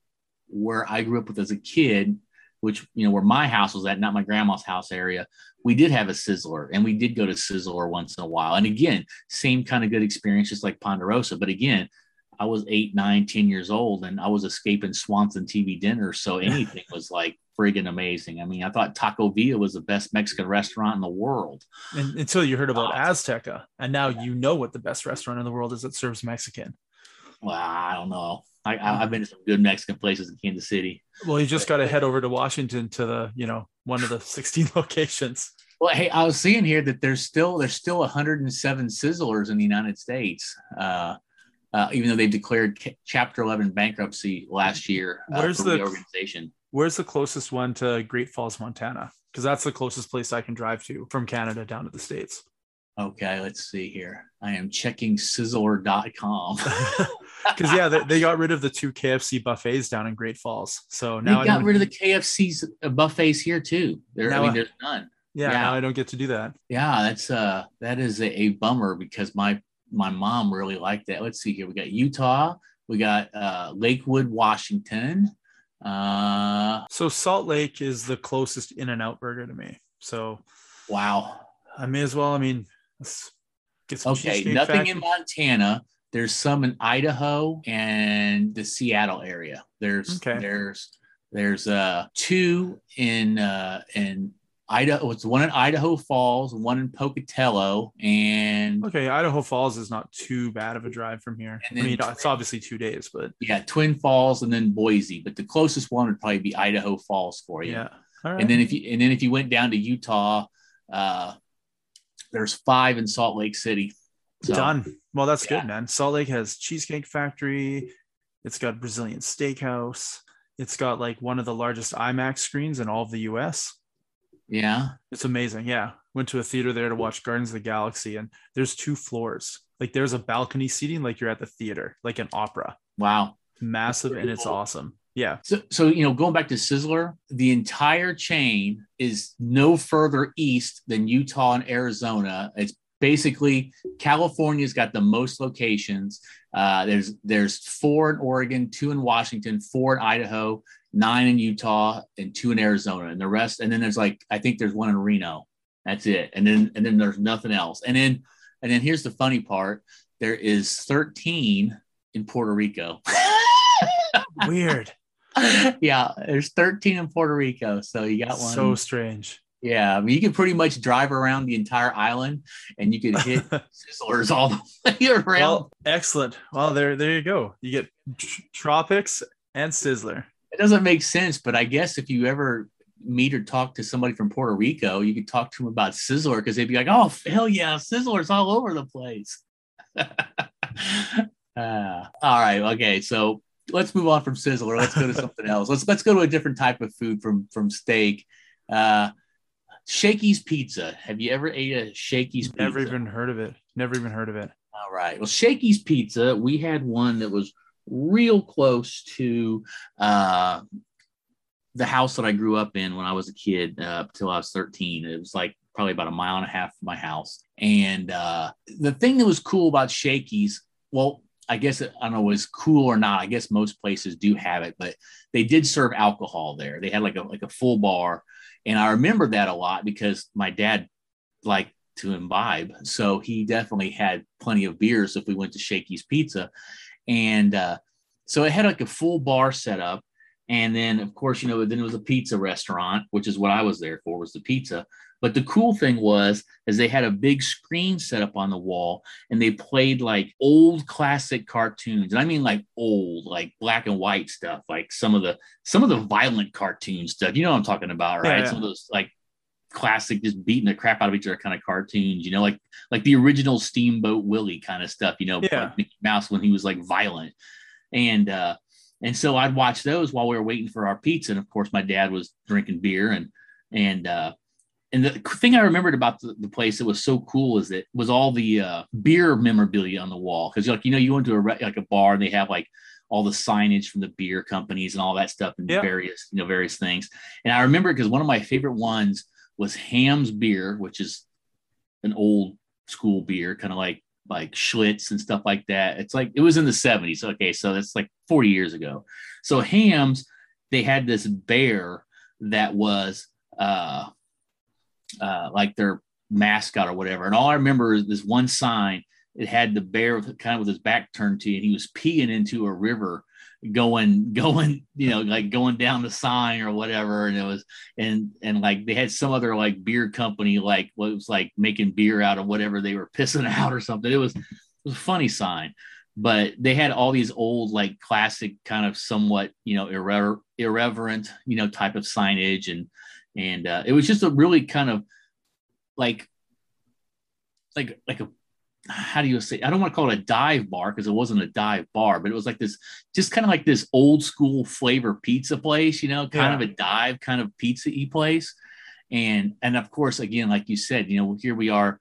where I grew up with as a kid, which you know where my house was at, not my grandma's house area. We did have a sizzler, and we did go to sizzler once in a while. And again, same kind of good experience, just like Ponderosa. But again, I was eight, nine, ten years old, and I was escaping Swanson TV dinners, so [LAUGHS] anything was like friggin' amazing. I mean, I thought Taco Villa was the best Mexican restaurant in the world. And, until you heard about Azteca, and now you know what the best restaurant in the world is that serves Mexican. Well, I don't know. I, have been to some good Mexican places in Kansas City. Well, you just got to head over to Washington to the, you know, one of the 16 [LAUGHS] locations. Well, hey, I was seeing here that there's still there's still 107 sizzlers in the United States. Uh, uh, even though they declared Chapter 11 bankruptcy last year. Uh, Where's the organization? Where's the closest one to Great Falls, Montana? Because that's the closest place I can drive to from Canada down to the States. Okay, let's see here. I am checking sizzler.com. Because, [LAUGHS] [LAUGHS] yeah, they, they, got rid of the two KFC buffets down in Great Falls. So now they got rid of the KFC's uh, buffets here too. There, I mean, there's none. Yeah, yeah, now I don't get to do that. Yeah, that's uh that is a, a bummer because my my mom really liked that. Let's see here. We got Utah, we got uh Lakewood, Washington, uh, so Salt Lake is the closest In and Out burger to me. So, wow. I may as well. I mean, get some okay. Nothing factory. in Montana. There's some in Idaho and the Seattle area. There's okay. there's there's uh two in uh in Idaho. It's one in Idaho Falls, one in Pocatello, and Okay, Idaho Falls is not too bad of a drive from here. I mean, it's obviously two days, but yeah, Twin Falls, and then Boise. But the closest one would probably be Idaho Falls for you. yeah. All right. And then if you and then if you went down to Utah, uh, there's five in Salt Lake City. So, Done. Well, that's Yeah. good, man. Salt Lake has Cheesecake Factory. It's got Brazilian Steakhouse. It's got like one of the largest IMAX screens in all of the US. Yeah. It's amazing. Yeah. Went to a theater there to watch Guardians of the Galaxy, and there's two floors. Like there's a balcony seating, like you're at the theater, like an opera. Wow. Massive and it's cool. awesome. Yeah. So, so you know, going back to Sizzler, the entire chain is no further east than Utah and Arizona. It's basically California's got the most locations. Uh, there's there's four in Oregon, two in Washington, four in Idaho, nine in Utah, and two in Arizona, and the rest. And then there's like I think there's one in Reno. That's it. And then and then there's nothing else. And then and then here's the funny part: there is 13 in Puerto Rico. [LAUGHS] Weird. yeah, there's 13 in Puerto Rico. So you got one. so strange. yeah, I mean, you can pretty much drive around the entire island and you could hit [LAUGHS] sizzlers all the way around. Well, excellent. Well, there, there you go. You get tr- tropics and Sizzler. It doesn't make sense, but I guess if you ever meet or talk to somebody from Puerto Rico, you could talk to them about Sizzler because they'd be like, oh, hell yeah, Sizzler's all over the place. Uh, [LAUGHS] all right. Okay. So let's move on from Sizzler. Let's go to something else. Let's let's go to a different type of food from from steak. Uh, Shakey's Pizza. Have you ever ate a Shakey's Pizza? Never even heard of it. Never even heard of it. All right. Well, Shakey's Pizza, we had one that was real close to uh, the house that I grew up in when I was a kid uh, up till I was 13. It was like probably about a mile and a half from my house. And uh, the thing that was cool about Shakey's, well, I guess I don't know was cool or not. I guess most places do have it, but they did serve alcohol there. They had like a like a full bar, and I remember that a lot because my dad liked to imbibe, so he definitely had plenty of beers if we went to Shakey's Pizza, and uh, so it had like a full bar set up. And then, of course, you know, then it was a pizza restaurant, which is what I was there for, was the pizza. But the cool thing was, is they had a big screen set up on the wall, and they played like old classic cartoons, and I mean like old, like black and white stuff, like some of the some of the violent cartoon stuff. You know what I'm talking about, right? Yeah, yeah. Some of those like classic, just beating the crap out of each other kind of cartoons. You know, like like the original Steamboat Willie kind of stuff. You know, Yeah. like Mickey Mouse when he was like violent, and uh, and so I'd watch those while we were waiting for our pizza. And of course, my dad was drinking beer and and uh, and the thing I remembered about the, the place that was so cool is that was all the uh, beer memorabilia on the wall because like you know you went to a like a bar and they have like all the signage from the beer companies and all that stuff and Yeah. various you know various things. And I remember because one of my favorite ones was Hamm's beer, which is an old school beer, kind of like like Schlitz and stuff like that. It's like it was in the 70s. Okay, so that's like 40 years ago. So Hamm's, they had this bear that was uh uh like their mascot or whatever. And all I remember is this one sign. It had the bear kind of with his back turned to you, and he was peeing into a river going [LAUGHS] going you know like going down the sign or whatever. And it was and and like they had some other like beer company like what was like making beer out of whatever they were [LAUGHS] pissing out or something. It was it was a funny sign. But they had all these old like classic kind of somewhat you know irre- irreverent you know type of signage. And and uh, it was just a really kind of like like like a how do you say i don't want to call it a dive bar because it wasn't a dive bar but it was like this just kind of like this old school flavor pizza place you know kind Yeah. of a dive kind of pizza y place. And and of course again like you said you know here we are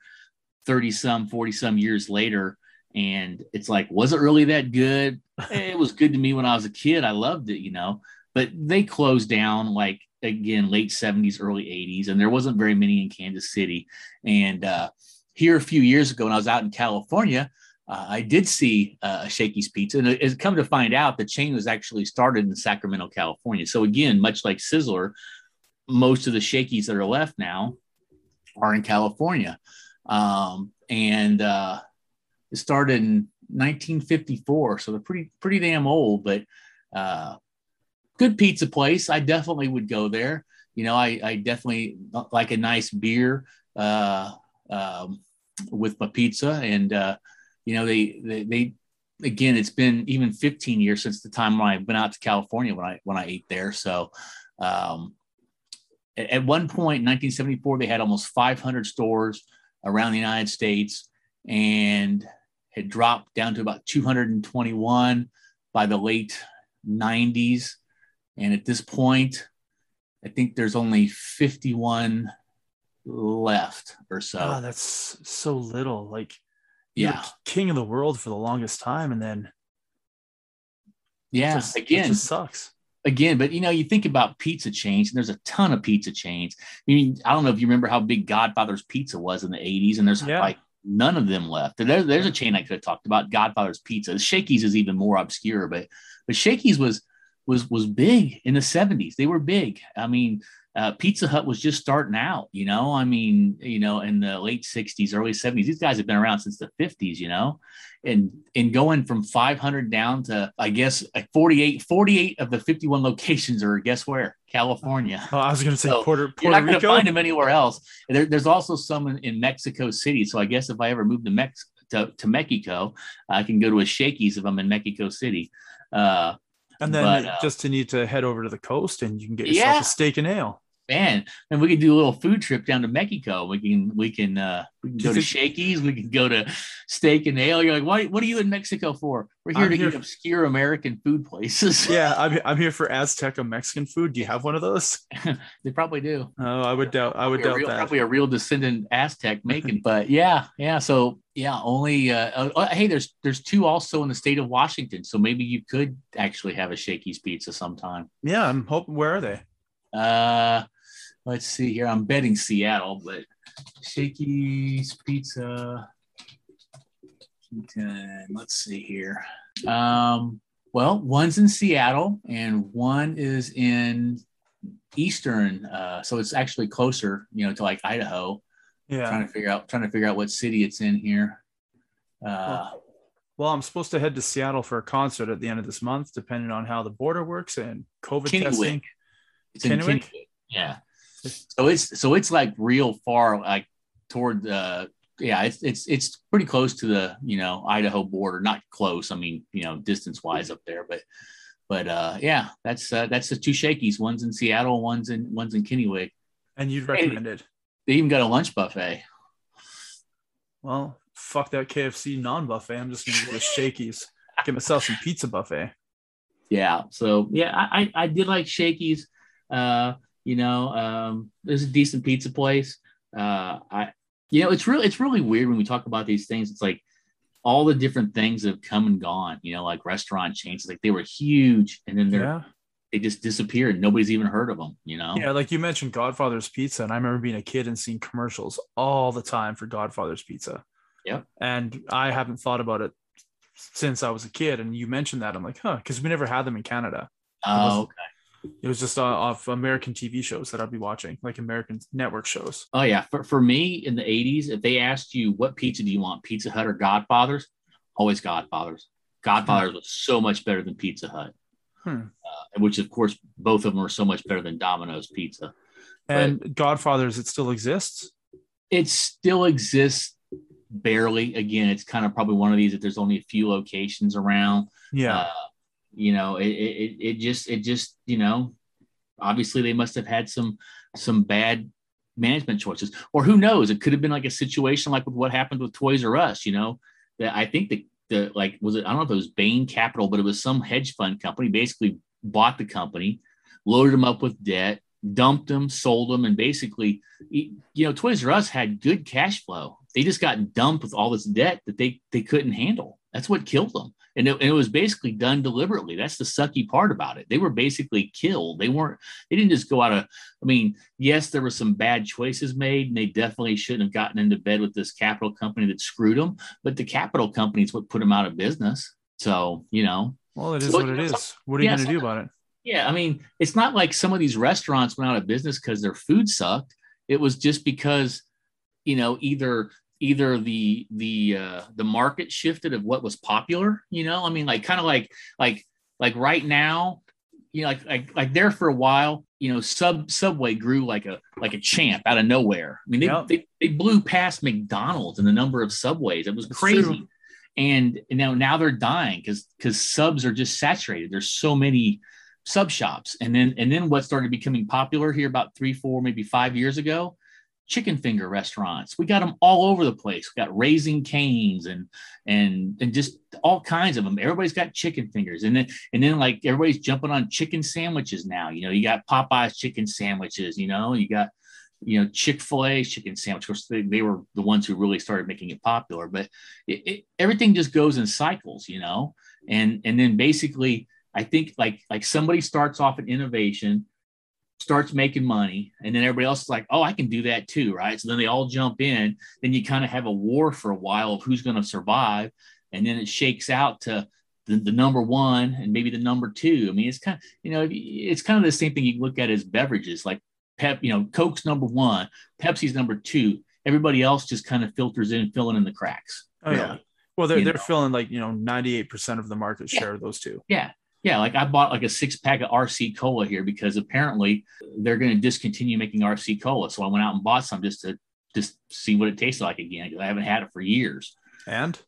30 some 40 some years later and it's like was it really that good? It was good to me when i was a kid. I loved it you know but they closed down like again late 70s early 80s and there wasn't very many in kansas city. And uh here a few years ago when i was out in california uh, i did see uh, shakey's pizza and it, it's come to find out the chain was actually started in sacramento california. So again much like sizzler most of the shakies that are left now are in california. Um, and uh, it started in 1954 so they're pretty pretty damn old but uh, good pizza place. I definitely would go there. You know, I, I definitely like a nice beer uh, um, with my pizza. And, uh, you know, they, they, they, again, it's been even 15 years since the time when I went out to California when I, when I ate there. So, um, at one point in 1974, they had almost 500 stores around the United States and had dropped down to about 221 by the late 90s. And at this point, I think there's only 51 left or so. Oh, that's so little. Like, yeah, king of the world for the longest time, and then yeah, just, again, just sucks. Again, but you know, you think about pizza chains, and there's a ton of pizza chains. I mean, I don't know if you remember how big Godfather's Pizza was in the 80s, and there's yeah. like none of them left. There, there's a chain I could have talked about, Godfather's Pizza. Shakey's is even more obscure, but but Shakey's was was was big in the 70s. They were big. I mean, uh, Pizza Hut was just starting out, you know. I mean, you know, in the late 60s, early 70s, these guys have been around since the 50s, you know, and and going from 500 down to I guess 48, 48 of the 51 locations are guess where California. Oh, I was going to say so Puerto, Puerto you're not going to find them anywhere else. There, there's also some in, in, Mexico City. So I guess if I ever move to Mex to, to Mexico, I can go to a Shakey's if I'm in Mexico City. Uh, and then but, uh, just to need to head over to the coast and you can get yourself yeah. a steak and ale man, and we could do a little food trip down to Mexico. We can we can uh we can go to Shakey's, we can go to Steak and Ale. You're like, what what are you in Mexico for? We're here I'm to here eat obscure American food places. [LAUGHS] yeah, I'm [LAUGHS] I'm here for Azteca Mexican food. Do you have one of those? [LAUGHS] they probably do. Oh, I would doubt I would doubt real, that. Probably a real descendant Aztec making, but yeah, yeah. So yeah, only uh, uh, hey, there's there's two also in the state of Washington, so maybe you could actually have a Shakey's pizza sometime. Yeah, I'm hoping. Where are they? Uh, let's see here. I'm betting Seattle, but Shakey's Pizza. Let's see here. Um, well, one's in Seattle and one is in Eastern. Uh, so it's actually closer, you know, to like Idaho. Yeah. Trying to figure out trying to figure out what city it's in here. Uh, well, well, I'm supposed to head to Seattle for a concert at the end of this month, depending on how the border works and COVID Kennewick. testing. It's Kennewick? Kennewick. Yeah so it's so it's like real far like toward the yeah it's it's it's pretty close to the you know Idaho border. Not close I mean you know distance wise up there but but uh yeah that's uh, that's the two Shakey's one's in Seattle one's in one's in Kennewick. And you'd recommend it. they even got a lunch buffet. Well fuck that KFC non buffet I'm just gonna go to Shakey's. Get myself some pizza buffet. Yeah so yeah I I, I did like Shakey's uh you know, um, there's a decent pizza place. Uh, I, you know, it's really it's really weird when we talk about these things. It's like all the different things have come and gone. You know, like restaurant chains, like they were huge, and then they're yeah. they just disappeared. Nobody's even heard of them. You know? Yeah, like you mentioned Godfather's Pizza, and I remember being a kid and seeing commercials all the time for Godfather's Pizza. Yeah, and I haven't thought about it since I was a kid. And you mentioned that, I'm like, huh, because we never had them in Canada. Oh, okay it was just uh, off American TV shows that I'd be watching, like American network shows. Oh yeah, for, for me in the '80s, if they asked you what pizza do you want, Pizza Hut or Godfather's, always Godfather's. Godfather's hmm. was so much better than Pizza Hut, hmm. uh, which of course both of them are so much better than Domino's Pizza. And but Godfather's, it still exists. It still exists barely. Again, it's kind of probably one of these that there's only a few locations around. Yeah. Uh, you know it, it it just it just you know obviously they must have had some some bad management choices. Or who knows? It could have been like a situation like with what happened with toys r us you know that i think the the like was it i don't know if it was bain capital but it was some hedge fund company basically bought the company loaded them up with debt dumped them sold them and basically you know toys r us had good cash flow. They just got dumped with all this debt that they they couldn't handle. That's what killed them and it, and it, was basically done deliberately. That's the sucky part about it. They were basically killed. They weren't they didn't just go out of i mean yes there were some bad choices made and they definitely shouldn't have gotten into bed with this capital company that screwed them but the capital company is what put them out of business. So you know. Well it is so, what it is. What are you yeah, going to do about it? Yeah i mean it's not like some of these restaurants went out of business because their food sucked. It was just because you know either either the the uh, the market shifted of what was popular you know i mean like kind of like like like right now you know, like like like there for a while, you know, sub Subway grew like a like a champ out of nowhere. I mean, they Yep. they, they blew past McDonald's in the number of subways. It was crazy. true. And now now they're dying because because subs are just saturated. There's so many sub shops. And then and then what started becoming popular here about three, four, maybe five years ago, chicken finger restaurants. We got them all over the place. We got Raising Cane's and and and just all kinds of them. Everybody's got chicken fingers. And then and then like everybody's jumping on chicken sandwiches now. You know, you got Popeyes chicken sandwiches, you know, you got you know Chick-fil-A chicken sandwich. Of course, they, they were the ones who really started making it popular, but it, it, everything just goes in cycles, you know. And and then basically, I think like like somebody starts off an innovation, starts making money, and then everybody else is like, oh, I can do that too, right? So then they all jump in. Then you kind of have a war for a while of who's going to survive, and then it shakes out to the, the number one and maybe the number two. I mean, it's kind of you know it's kind of the same thing you look at as beverages, like Pep, you know, Coke's number one, Pepsi's number two. Everybody else just kind of filters in, filling in the cracks. Oh yeah. Well, they're You they're know. filling like you know 98% of the market Yeah. share of those two. Yeah. Yeah. Like I bought like a six pack of RC cola here because apparently they're going to discontinue making RC cola. So I went out and bought some just to just see what it tasted like again because I haven't had it for years. And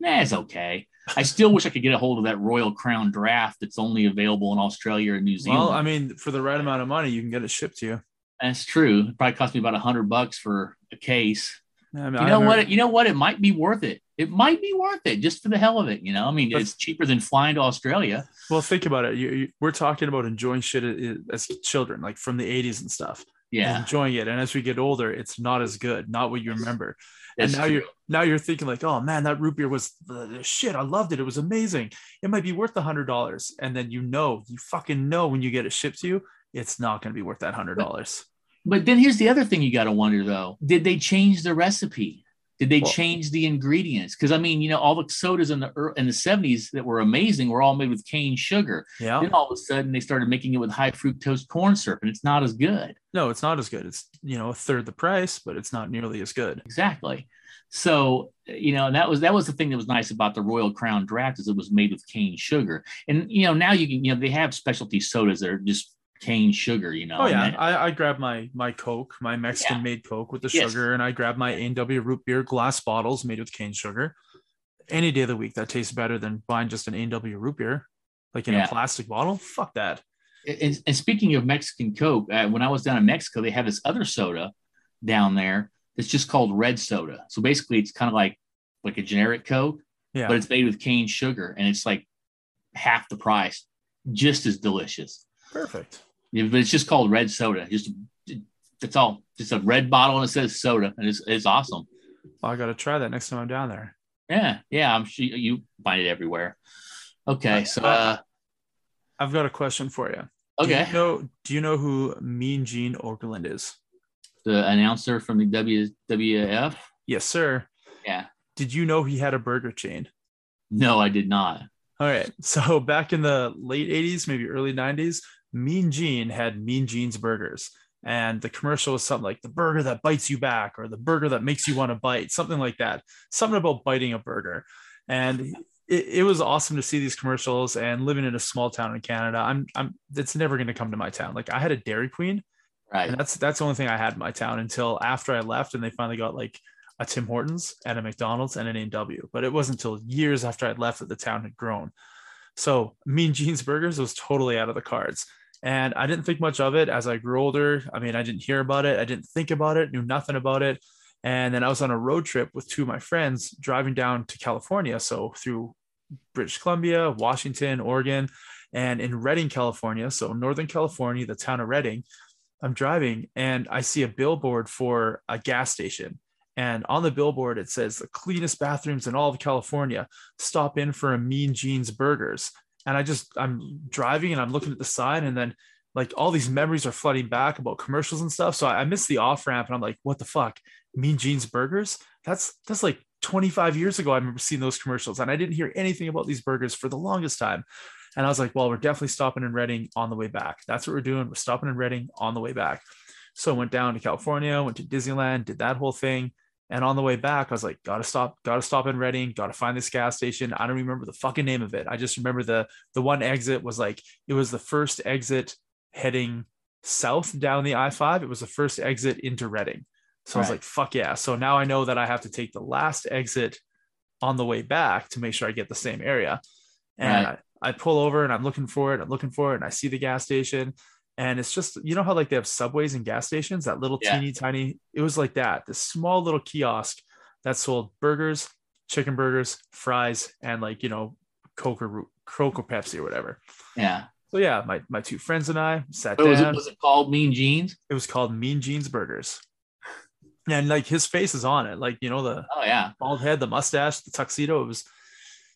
Nah, it's okay. I still wish I could get a hold of that Royal Crown draft that's only available in Australia and New Zealand. well, I mean, for the right amount of money, you can get it shipped to you. that's true. It probably cost me about a hundred bucks for a case. I mean, You know what? You know what? It might be worth it. It might be worth it just for the hell of it. You know, I mean, But- it's cheaper than flying to Australia. Well, think about it. You, you, we're talking about enjoying shit as children, like from the 80s and stuff. and Yeah, enjoying it. And as we get older, it's not as good, not what you remember. that's and now true. you're now you're thinking like, oh man, that root beer was the, the shit. I loved it. It was amazing. It might be worth a hundred dollars. And then you know, you fucking know when you get it shipped to you, it's not going to be worth that hundred dollars. But then here's the other thing you got to wonder though: Did they change the recipe? Did they Well- change the ingredients? Because I mean, you know, all the sodas in the in the '70s that were amazing were all made with cane sugar. Yeah. Then all of a sudden they started making it with high fructose corn syrup, and it's not as good. No, it's not as good. It's you know a third the price, but it's not nearly as good. Exactly. So you know that was that was the thing that was nice about the Royal Crown Draft is it was made with cane sugar, and you know now you can you know they have specialty sodas that are just cane sugar. You know. Oh yeah, that- I, I grab my my Coke, my Mexican made Coke with the Yes. sugar, and I grab my A&W root beer glass bottles made with cane sugar. Any day of the week, that tastes better than buying just an A&W root beer, like in Yeah. a plastic bottle. Fuck that. and, and speaking of Mexican Coke, uh, when I was down in Mexico, they have this other soda down there that's just called red soda. So basically, it's kind of like like a generic Coke, Yeah, but it's made with cane sugar, and it's like half the price, just as delicious. Perfect. Yeah, but it's just called red soda. Just that's all. Just a red bottle and it says soda, and it's it's awesome. Well, I got to try that next time I'm down there. Yeah, yeah. I'm sure you find it everywhere. Okay, so uh, I've got a question for you. Do okay, you know, do you know who Mean Gene Okerlund is? the announcer from the WWF. Yes, sir. Yeah. Did you know he had a burger chain? No, I did not. All right. [LAUGHS] So back in the late 80s, maybe early 90s, Mean Gene had Mean Gene's burgers. And the commercial was something like the burger that bites you back or the burger that makes you want to bite, something like that. Something about biting a burger. And it, it was awesome to see these commercials and living in a small town in Canada. I'm I'm it's never gonna come to my town. Like I had a Dairy Queen Right. and that's that's the only thing I had in my town until after I left and they finally got like a Tim Hortons and a McDonald's and an A&W. But it wasn't until years after I'd left that the town had grown. So Mean Gene's Burgers was totally out of the cards. And I didn't think much of it as I grew older. I mean, I didn't hear about it. I didn't think about it, knew nothing about it. And then I was on a road trip with two of my friends driving down to California. So through British Columbia, Washington, Oregon, and in Redding, California. So Northern California, the town of Redding. I'm driving and I see a billboard for a gas station. And on the billboard, it says the cleanest bathrooms in all of California. Stop in for a Mean Gene's Burgers. And I just, I'm driving and I'm looking at the sign, and then like all these memories are flooding back about commercials and stuff. So I, I missed the off ramp, and I'm like, what the fuck? Mean Gene's Burgers? That's that's like 25 years ago. I remember seeing those commercials, and I didn't hear anything about these burgers for the longest time. And I was like, well, we're definitely stopping in Redding on the way back. That's what we're doing. We're stopping in Redding on the way back. So I went down to California, went to Disneyland, did that whole thing. And on the way back, I was like, gotta stop, gotta stop in Redding, gotta find this gas station. I don't remember the fucking name of it. I just remember the the one exit was like it was the first exit heading south down the I-5. It was the first exit into Redding. So right. I was like, fuck yeah. So now I know that I have to take the last exit on the way back to make sure I get the same area. And right. I, I pull over and I'm looking for it. I'm looking for it and I see the gas station and it's just you know how like they have subways and gas stations? That little yeah. teeny tiny it was like that this small little kiosk that sold burgers chicken burgers fries and like you know coke or coke or pepsi or whatever. Yeah. So yeah my, my two friends and i sat down was it, was it called Mean Gene's? It was called Mean Gene's burgers. And like his face is on it like you know the oh yeah. bald head the mustache the tuxedo it was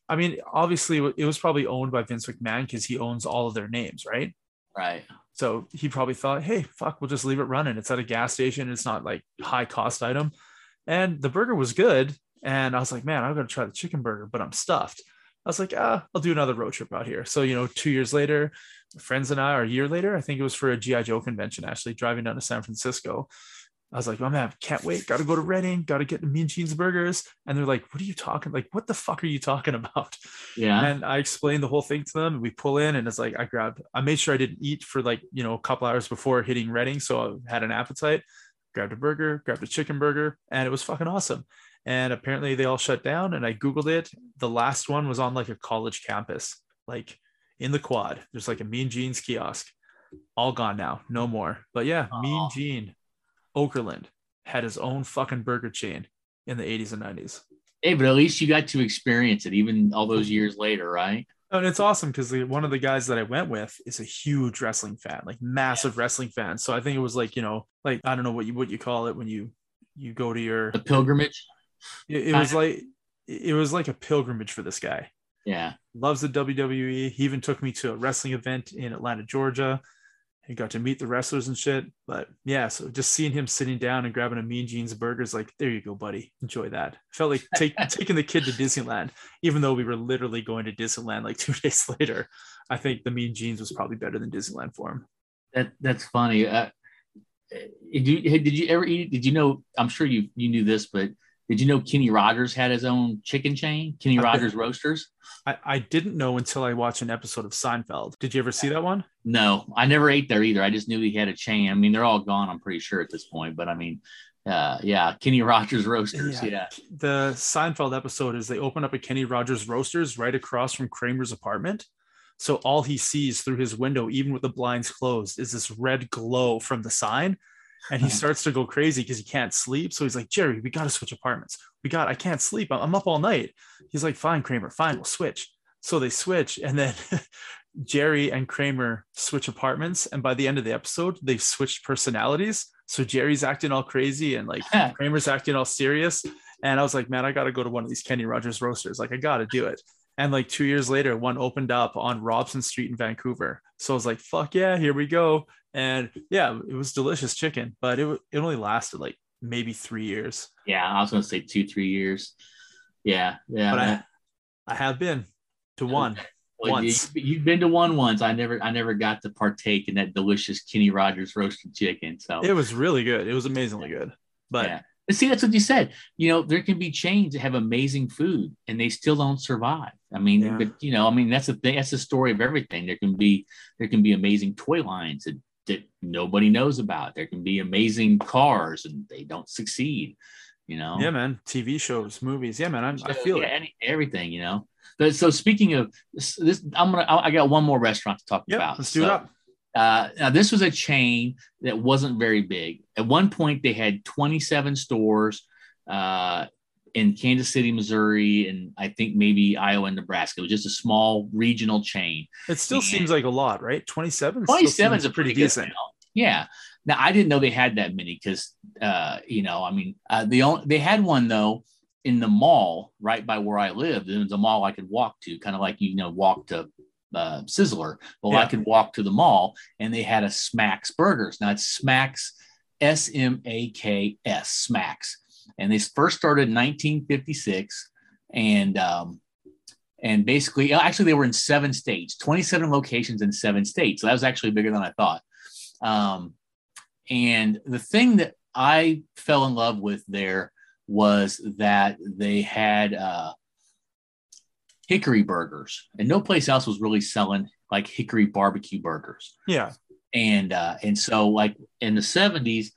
i mean obviously it was probably owned by vince mcmahon because he owns all of their names right right so he probably thought, hey, fuck, we'll just leave it running. It's at a gas station. It's not like high cost item. And the burger was good. And I was like, man, I'm going to try the chicken burger, but I'm stuffed. I was like, ah, I'll do another road trip out here. So, you know, two years later, friends and I, or a year later, I think it was for a G.I. Joe convention, actually driving down to San Francisco. I was like, oh man, can't wait. Got to go to Redding. Got to get the Mean Gene's burgers. And they're like, what are you talking? Like, what the fuck are you talking [LAUGHS] about? Yeah. And I explained the whole thing to them. We pull in, and it's like I grabbed. I made sure I didn't eat for like you know a couple hours before hitting Redding, so I had an appetite. Grabbed a burger, grabbed a chicken burger, and it was fucking awesome. And apparently they all shut down. And I googled it. The last one was on like a college campus, like in the quad. There's like a Mean Gene's kiosk. All gone now, no more. But yeah, oh. Mean Gene Okerlund had his own fucking burger chain in the 80s and 90s. Hey, but at least you got to experience it even all those years later, right? And it's awesome because one of the guys that I went with is a huge wrestling fan, like massive yeah. wrestling fan. So I think it was like, you know, like I don't know what you what you call it when you you go to your a pilgrimage. It, it was like it was like a pilgrimage for this guy. Yeah. Loves the WWE. He even took me to a wrestling event in Atlanta, Georgia he got to meet the wrestlers and shit. But yeah, so just seeing him sitting down and grabbing a Mean Gene's burger is like, there you go, buddy. Enjoy that. Felt like take, [LAUGHS] taking the kid to Disneyland, even though we were literally going to Disneyland like [LAUGHS] two days later. I think the Mean Gene's was probably better than Disneyland for him. That that's funny. Uh, did you did you ever eat? Did you know? I'm sure you you knew this, but did you know Kenny Rogers had his own chicken chain, Kenny Rogers Roasters? I, I didn't know until I watched an episode of Seinfeld. Did you ever see that one? No, I never ate there either. I just knew he had a chain. I mean, they're all gone, I'm pretty sure at this point. But I mean, uh, yeah, Kenny Rogers Roasters. Yeah. yeah. The Seinfeld episode is they open up a Kenny Rogers Roasters right across from Kramer's apartment. So all he sees through his window, even with the blinds closed, is this red glow from the sign and he [LAUGHS] starts to go crazy because he can't sleep. So he's like, Jerry, we got to switch apartments. We got, I can't sleep. I'm up all night. He's like, fine, Kramer, fine, we'll switch. So they switch, and then [LAUGHS] Jerry and Kramer switch apartments. And by the end of the episode, they've switched personalities. So Jerry's acting all crazy and like [LAUGHS] Kramer's acting all serious. And I was like, man, I got to go to one of these Kenny Rogers roasters. Like, I got to do it. And like two years later, one opened up on Robson Street in Vancouver. So I was like, fuck yeah, here we go. And yeah, it was delicious chicken, but it, it only lasted like maybe three years. Yeah, I was going to say two, three years. Yeah, yeah. But I, I have been to one. [LAUGHS] Well, once. You, have been to one once. I never, I never got to partake in that delicious Kenny Rogers roasted chicken. So it was really good. It was amazingly good. But yeah. See, that's what you said. You know, there can be chains that have amazing food and they still don't survive. I mean, yeah. but you know, I mean, that's the thing. That's the story of everything. There can be, there can be amazing toy lines that, that nobody knows about. There can be amazing cars and they don't succeed. You know. Yeah, man. TV shows, movies. Yeah, man. I'm, I feel yeah, it. Any, everything. You know. But so speaking of this, this I'm gonna. I got one more restaurant to talk yep, about. Let's do so, it up. Uh, now, this was a chain that wasn't very big. At one point, they had 27 stores uh, in Kansas City, Missouri, and I think maybe Iowa and Nebraska. It was just a small regional chain. It still and seems like a lot, right? 27? 27 is a pretty, pretty decent. Yeah. Now, I didn't know they had that many because, uh, you know, I mean, uh, the only, they had one though in the mall right by where I lived. It was a mall I could walk to, kind of like you know walk to uh, Sizzler. Well, yeah. I could walk to the mall, and they had a Smaks Burgers. Now it's Smaks, S M A K S, Smaks, and they first started in 1956, and um, and basically, actually, they were in seven states, 27 locations in seven states. So that was actually bigger than I thought. Um, and the thing that I fell in love with there was that they had uh, hickory burgers, and no place else was really selling like hickory barbecue burgers. Yeah. And uh, and so like in the seventies,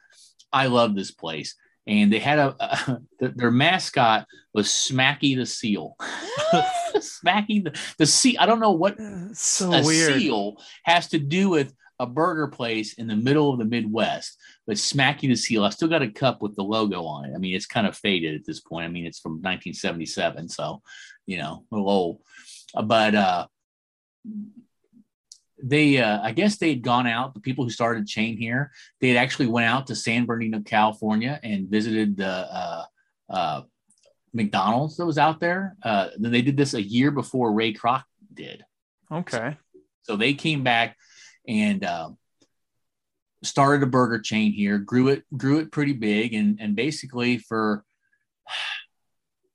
I loved this place, and they had a, a [LAUGHS] their mascot was Smacky the Seal. [LAUGHS] Smacky the the seal. I don't know what So a weird. seal has to do with a burger place in the middle of the Midwest. But Smacky the Seal, I still got a cup with the logo on it. I mean, it's kind of faded at this point. I mean, it's from 1977, so you know, a little old. Uh, But uh, they, uh, I guess they had gone out. The people who started chain here, they had actually went out to San Bernardino, California, and visited the uh, uh, McDonald's that was out there. Uh, then they did this a year before Ray Kroc did. Okay. So they came back and um, started a burger chain here, grew it, grew it pretty big, and and basically for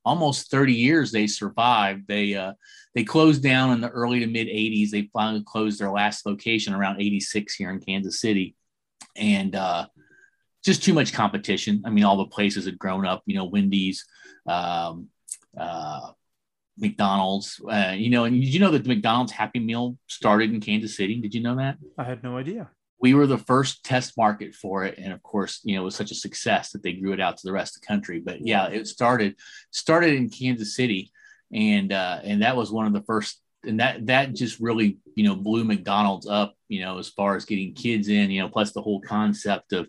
almost 30 years they survived. They uh, they closed down in the early to mid 80s. They finally closed their last location around 86 here in Kansas City, and uh, just too much competition. I mean, all the places had grown up. You know, Wendy's. Um, uh, McDonald's, uh, you know, and did you know that the McDonald's Happy Meal started in Kansas City? Did you know that? I had no idea. We were the first test market for it, and of course, you know, it was such a success that they grew it out to the rest of the country. But yeah, it started started in Kansas City, and uh, and that was one of the first, and that that just really you know blew McDonald's up, you know, as far as getting kids in, you know, plus the whole concept of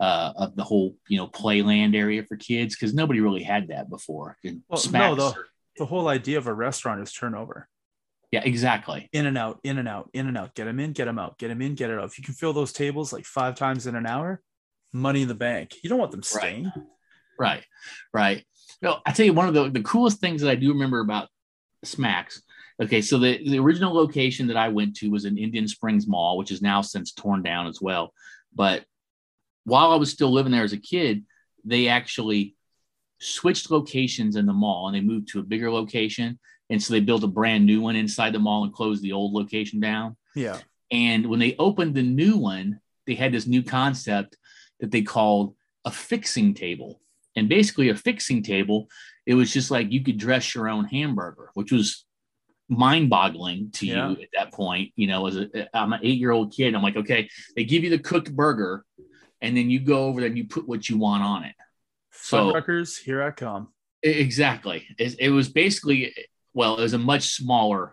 uh, of the whole you know playland area for kids because nobody really had that before. Well, Smaks no, are- The whole idea of a restaurant is turnover. Yeah, exactly. In and out, in and out, in and out. Get them in, get them out, get them in, get it out. If you can fill those tables like five times in an hour, money in the bank. You don't want them Right. staying. Right, right. No, I tell you one of the, the coolest things that I do remember about Smaks. Okay, so the, the original location that I went to was in Indian Springs Mall, which is now since torn down as well. But while I was still living there as a kid, they actually switched locations in the mall and they moved to a bigger location. And so they built a brand new one inside the mall and closed the old location down. Yeah. And when they opened the new one, they had this new concept that they called a fixing table. And basically, a fixing table, it was just like you could dress your own hamburger, which was mind boggling to Yeah. you at that point. You know, as a, I'm an eight year old kid. I'm like, okay, they give you the cooked burger, and then you go over there and you put what you want on it. So- here I come. Exactly. It, it was basically, well, it was a much smaller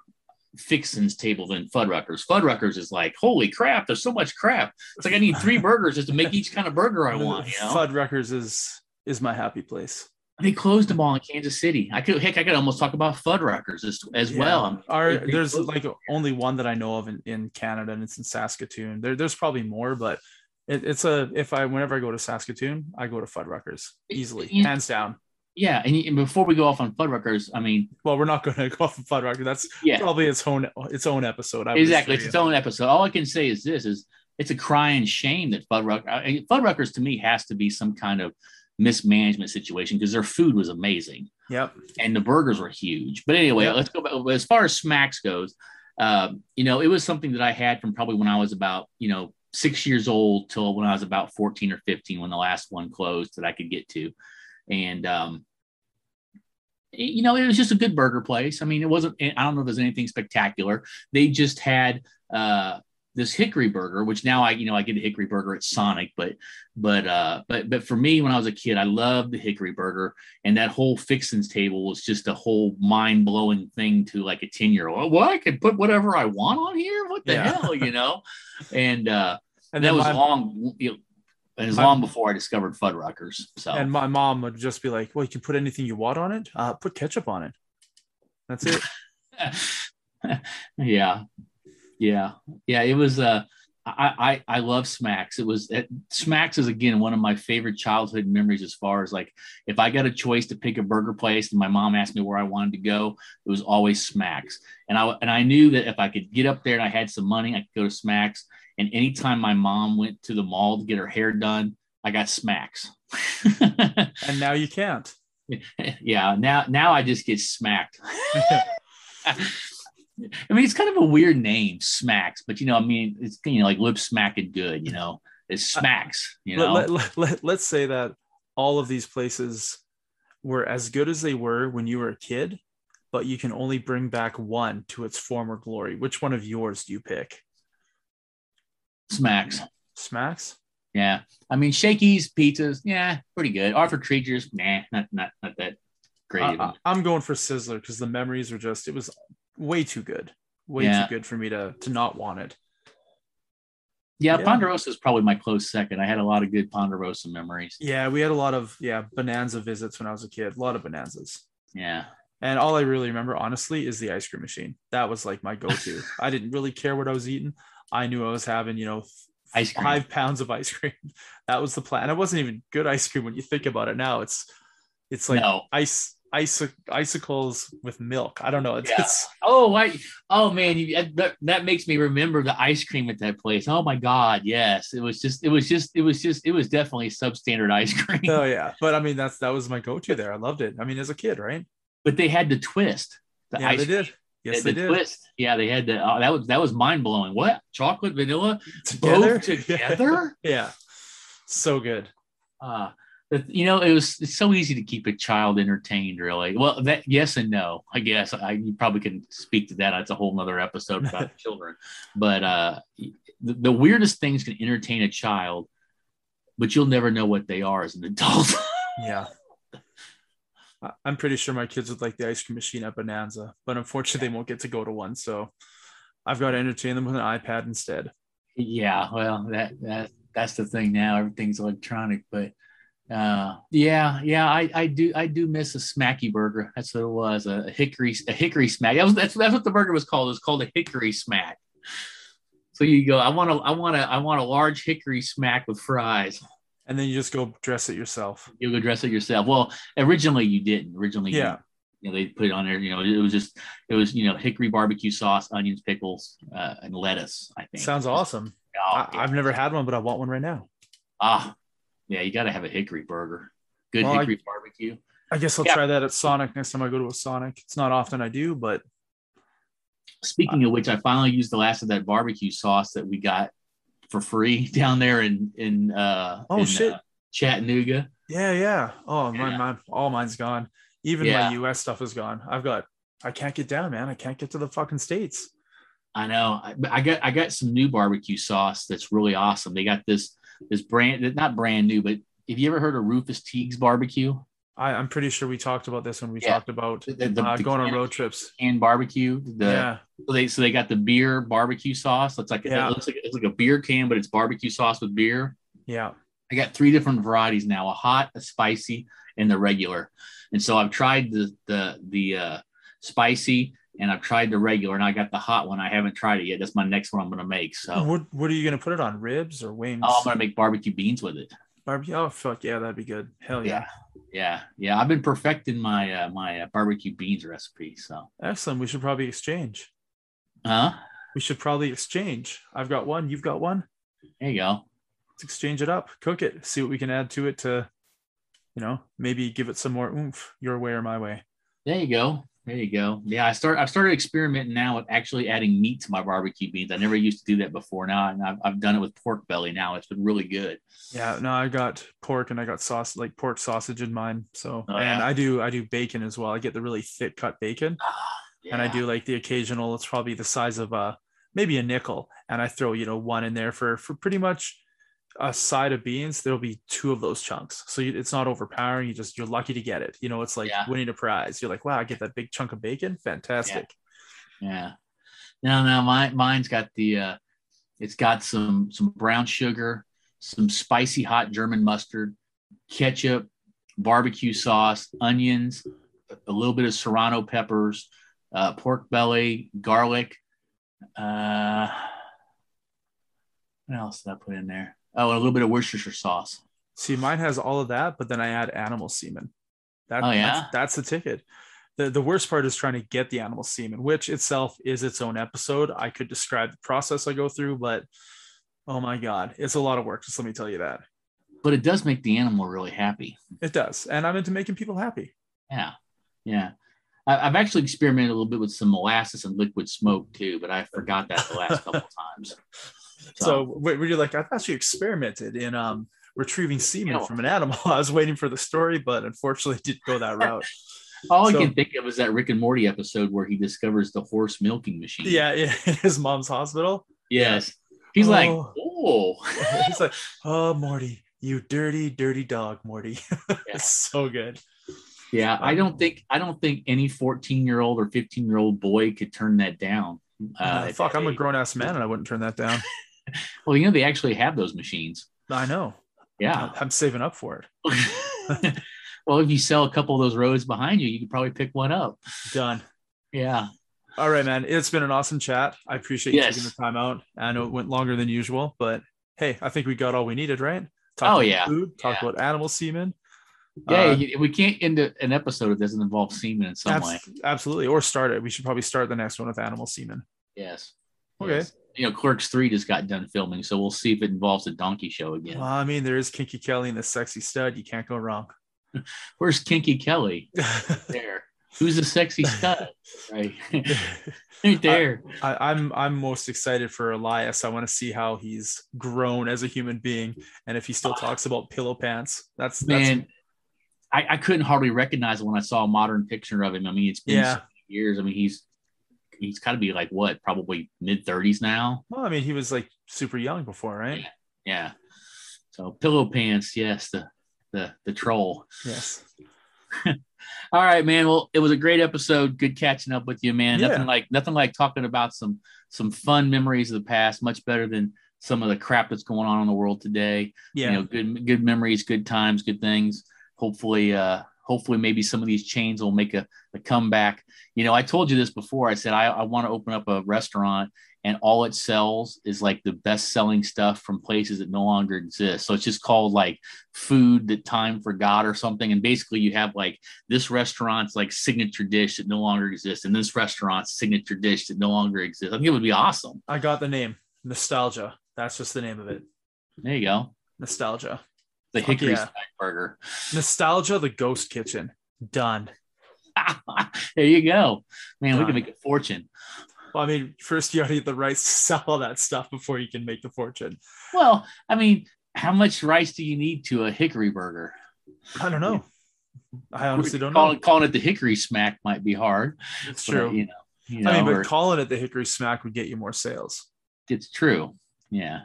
fixins table than Fuddruckers. Fuddruckers is like, holy crap, there's so much crap. It's like I need three [LAUGHS] burgers just to make each kind of burger I want. You know, Fuddruckers is is my happy place. they closed them all in Kansas City. I could heck, I could almost talk about Fuddruckers as, as Yeah. well. I'm- Our, they- they there's like only one that I know of in, in Canada, and it's in Saskatoon. There, there's probably more, but it, it's a if I whenever I go to Saskatoon, I go to Fuddruckers easily, Yeah. hands down. Yeah, and, and before we go off on Fuddruckers, I mean, Well, we're not going [LAUGHS] to go off of Fuddruckers. That's yeah, probably its own its own episode. I exactly. It's its own episode. All I can say is this: is it's a crying shame that Fuddruckers, uh, Fuddruckers to me has to be some kind of mismanagement situation because their food was amazing. Yep. and the burgers were huge. But anyway, Yep. let's go back. As far as Smaks goes, um, you know, it was something that I had from probably when I was about, you know, six years old till when I was about 14 or 15 when the last one closed that I could get to. And, um, it- you know, it was just a good burger place. I mean, it wasn't, I don't know if there's anything spectacular. They just had, uh, this hickory burger, which now I, you know, I get a hickory burger at Sonic, but, but, uh, but, but for me, when I was a kid, I loved the hickory burger and that whole fixins table was just a whole mind blowing thing to like a 10 year old. Well, I could put whatever I want on here. What the Yeah. hell, you know? And, uh, [LAUGHS] And that was my, long, you know, it was long before I discovered Fuddruckers. So, and my mom would just be like, "Well, you can put anything you want on it. Uh, put ketchup on it. That's it." [LAUGHS] yeah, yeah, yeah. It was. Uh, I I I love Smaks. It was it, Smaks is again one of my favorite childhood memories. As far as like, if I got a choice to pick a burger place, and my mom asked me where I wanted to go, it was always Smaks. And I and I knew that if I could get up there and I had some money, I could go to Smaks. And anytime my mom went to the mall to get her hair done, I got Smaks. [LAUGHS] And now you can't. [LAUGHS] yeah, now now I just get smacked. [LAUGHS] I mean, it's kind of a weird name, Smaks, but you know, I mean, it's you know, like lip smacking good, you know, it's smacks, you know. let, let, let, let's say that all of these places were as good as they were when you were a kid, but you can only bring back one to its former glory. Which one of yours do you pick? Smaks. Smaks? Yeah. I mean, Shakey's pizzas, yeah, pretty good. Arthur Treacher's, nah, not not not that great. I, am going for Sizzler because the memories are just it was way too good. Way Yeah. too good for me to to not want it. yeah, yeah. Ponderosa is probably my close second. I had a lot of good Ponderosa memories. Yeah, we had a lot of yeah, bonanza visits when I was a kid. A lot of bonanzas. Yeah. And all I really remember, honestly, is the ice cream machine. That was like my go-to. [LAUGHS] I didn't really care what I was eating. I knew I was having, you know, Ice cream. five pounds of ice [LAUGHS] cream. That was the plan. It wasn't even good ice cream when you think about it now. It's it's like no. ice ice icicles with milk. I don't know. It's, Yeah. it's Oh, I, oh man, you, that, that makes me remember the ice cream at that place. Oh my God, yes, it was just, it was just, it was just, it was definitely substandard ice [LAUGHS] cream. oh yeah. But I mean that's that was my go-to there. I loved it. I mean, as a kid, right? But they had the twist. The yeah, ice they did. Yes, the they did. twist. Yeah, they had the. Oh, that was that was mind blowing. What chocolate vanilla Together. both together? [LAUGHS] yeah. So good. uh, you know, it was it's so easy to keep a child entertained. Really, well, that yes and no. I guess I you probably can speak to that. That's a whole nother episode about [LAUGHS] children. But uh, the, the weirdest things can entertain a child, but you'll never know what they are as an adult. [LAUGHS] Yeah. I'm pretty sure my kids would like the ice cream machine at Bonanza, but unfortunately they won't get to go to one. So I've got to entertain them with an iPad instead. yeah, well, that that that's the thing now. Everything's electronic, but uh yeah yeah i i do i do miss a smacky burger that's what it was a hickory a hickory smack that was that's, that's what the burger was called it was called a hickory smack so you go i want to i want to i want a large hickory smack with fries And then you just go dress it yourself. you go dress it yourself well originally you didn't originally Yeah. you know they put it on there you know it was just it was you know hickory barbecue sauce onions pickles uh, and lettuce i think Sounds awesome. Oh, I, I've never had one, but I want one right now. ah yeah you got to have a hickory burger good Well, I- hickory barbecue I guess I'll Yeah. try that at Sonic next time I go to a Sonic. It's not often I do, but Speaking of which, I finally used the last of that barbecue sauce that we got for free [LAUGHS] down there in in uh Oh, in, shit. uh, Chattanooga. yeah, yeah. Oh, Yeah. mine, all mine's gone. Even Yeah. my US stuff is gone. I've got, I can't get down, man. I can't get to the fucking States. I know. I, I got I got some new barbecue sauce that's really awesome. They got this this brand not brand new, but have you ever heard of Rufus Teague's barbecue I, I'm pretty sure we talked about this when we Yeah. talked about The- the- uh, the going on road trips. and barbecue? The yeah. so they so they got the beer barbecue sauce. It's like Yeah. it looks like it's like a beer can, but it's barbecue sauce with beer. Yeah. I got three different varieties now: a hot, a spicy, and the regular. And so I've tried the the the uh, spicy, and I've tried the regular, and I got the hot one. I haven't tried it yet. That's my next one I'm going to make. So What What are you gonna put it on? Ribs or wings? oh, I'm going to make barbecue beans with it. Barbecue. Oh fuck yeah, that'd be good. Hell yeah. yeah, yeah. I've been perfecting my uh, my uh, barbecue beans recipe. So, Excellent. We should probably exchange. huh? We should probably exchange. I've got one. You've got one. There you go. Let's exchange it up. Cook it. See what we can add to it to, you know, maybe give it some more oomph your way or my way. There you go. There you go. Yeah, I start. I've started experimenting now with actually adding meat to my barbecue beans. I never used to do that before. Now, and I've, I've done it with pork belly. Now it's been really good. Yeah. No, I got pork and I got sauce like pork sausage in mine. So Oh, and yeah. I do I do bacon as well. I get the really thick cut bacon. Ah, and I do like the occasional. It's probably the size of a maybe a nickel, and I throw you know one in there for for pretty much a side of beans. There'll be two of those chunks, so you, it's not overpowering. You just you're lucky to get it. You know, it's like Yeah. winning a prize. You're like, wow, I get that big chunk of bacon. Fantastic. Yeah. No, no, mine mine's got the uh it's got some some brown sugar, some spicy hot German mustard, ketchup, barbecue sauce, onions, a little bit of serrano peppers, uh, pork belly, garlic. Uh what else did I put in there? Oh, and a little bit of Worcestershire sauce. See, mine has all of that, but then I add animal semen. That, Oh, yeah? that's, that's the ticket. The, the worst part is trying to get the animal semen, which itself is its own episode. I could describe the process I go through, but oh my God, it's a lot of work. Just let me tell you that. But it does make the animal really happy. It does. And I'm into making people happy. Yeah, yeah. I've actually experimented a little bit with some molasses and liquid smoke too, but I forgot that the last couple of [LAUGHS] times. So, were you like, I've actually experimented in um retrieving semen from an animal. [LAUGHS] I was waiting for the story, but unfortunately, it didn't go that [LAUGHS] route. All So- I can think of is that Rick and Morty episode where he discovers the horse milking machine. yeah, yeah, [LAUGHS] in his mom's hospital. Yes. He's like, Oh. oh. He's like, "Oh, Morty, you dirty, dirty dog, Morty." Yeah. it's so good. Yeah, I don't think I don't think any 14 year old or 15 year old boy could turn that down. Uh, Uh, fuck, I'm a grown ass man, and I wouldn't turn that down. [LAUGHS] Well, you know they actually have those machines. I know. Yeah. I'm saving up for it. [LAUGHS] well, if you sell a couple of those roads behind you, you could probably pick one up. Done. Yeah. All right, man. It's been an awesome chat. I appreciate you taking the time out. I know it went longer than usual, but hey, I think we got all we needed, right? Talk Oh, about yeah. food, talk Yeah. about animal semen. Yeah, Uh, we can't end an episode that doesn't involve semen in some abs- way. absolutely. Or start it. We should probably start the next one with animal semen. Yes. Okay. Yes. You know, Clerks 3 just got done filming, so we'll see if it involves a donkey show again. Well, I mean, there is Kinky Kelly and the sexy stud. You can't go wrong. [LAUGHS] Where's Kinky Kelly? [LAUGHS] There. Who's the sexy stud? Right. [LAUGHS] right there. I, I'm I'm most excited for Elias. I want to see how he's grown as a human being, and if he still ah. talks about pillow pants. That's that's Man, I, I couldn't hardly recognize it when I saw a modern picture of him. I mean, it's been Yeah. years. I mean, he's he's got to be like what, probably mid 30s now. well. I mean, he was like super young before, right? Yeah. yeah. So pillow pants, yes, the the the troll. Yes. [LAUGHS] All right, man. Well, it was a great episode. Good catching up with you, man. Yeah. Nothing like nothing like talking about some some fun memories of the past. Much better than some of the crap that's going on in the world today. Yeah. You know, good good memories, good times, good things. Hopefully, uh, hopefully, maybe some of these chains will make a, a comeback. You know, I told you this before. I said I, I want to open up a restaurant, and all it sells is like the best selling stuff from places that no longer exist. So it's just called like food that time forgot or something. And basically, you have like this restaurant's like signature dish that no longer exists, and this restaurant's signature dish that no longer exists. I think it would be awesome. I got the name. Nostalgia. That's just the name of it. There you go. Nostalgia. The hickory yeah. snack burger. [LAUGHS] Nostalgia, the ghost kitchen. Done. there you go, man. We can make a fortune. Well, I mean, first you gotta get the rights to [LAUGHS] sell all that stuff before you can make the fortune. Well, I mean, how much rice do you need to a hickory burger? I don't know. I honestly don't calling, know. calling it the hickory smack might be hard. It's true. you know, you know, I mean, but or- calling it the Hickory Smack would get you more sales. it's true. Yeah,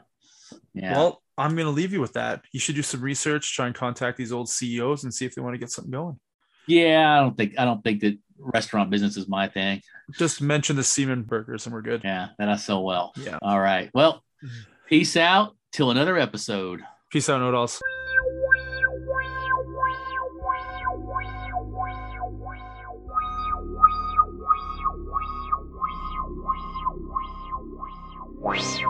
yeah. Well, I'm going to leave you with that. You should do some research, try and contact these old CEOs and see if they want to get something going. yeah. I don't think I don't think that restaurant business is my thing. Just mention the Mean Gene Burgers and we're good. Yeah, that I sell well. Yeah. All right. Well, Mm-hmm. peace out till another episode. Peace out, Nodals. Wow.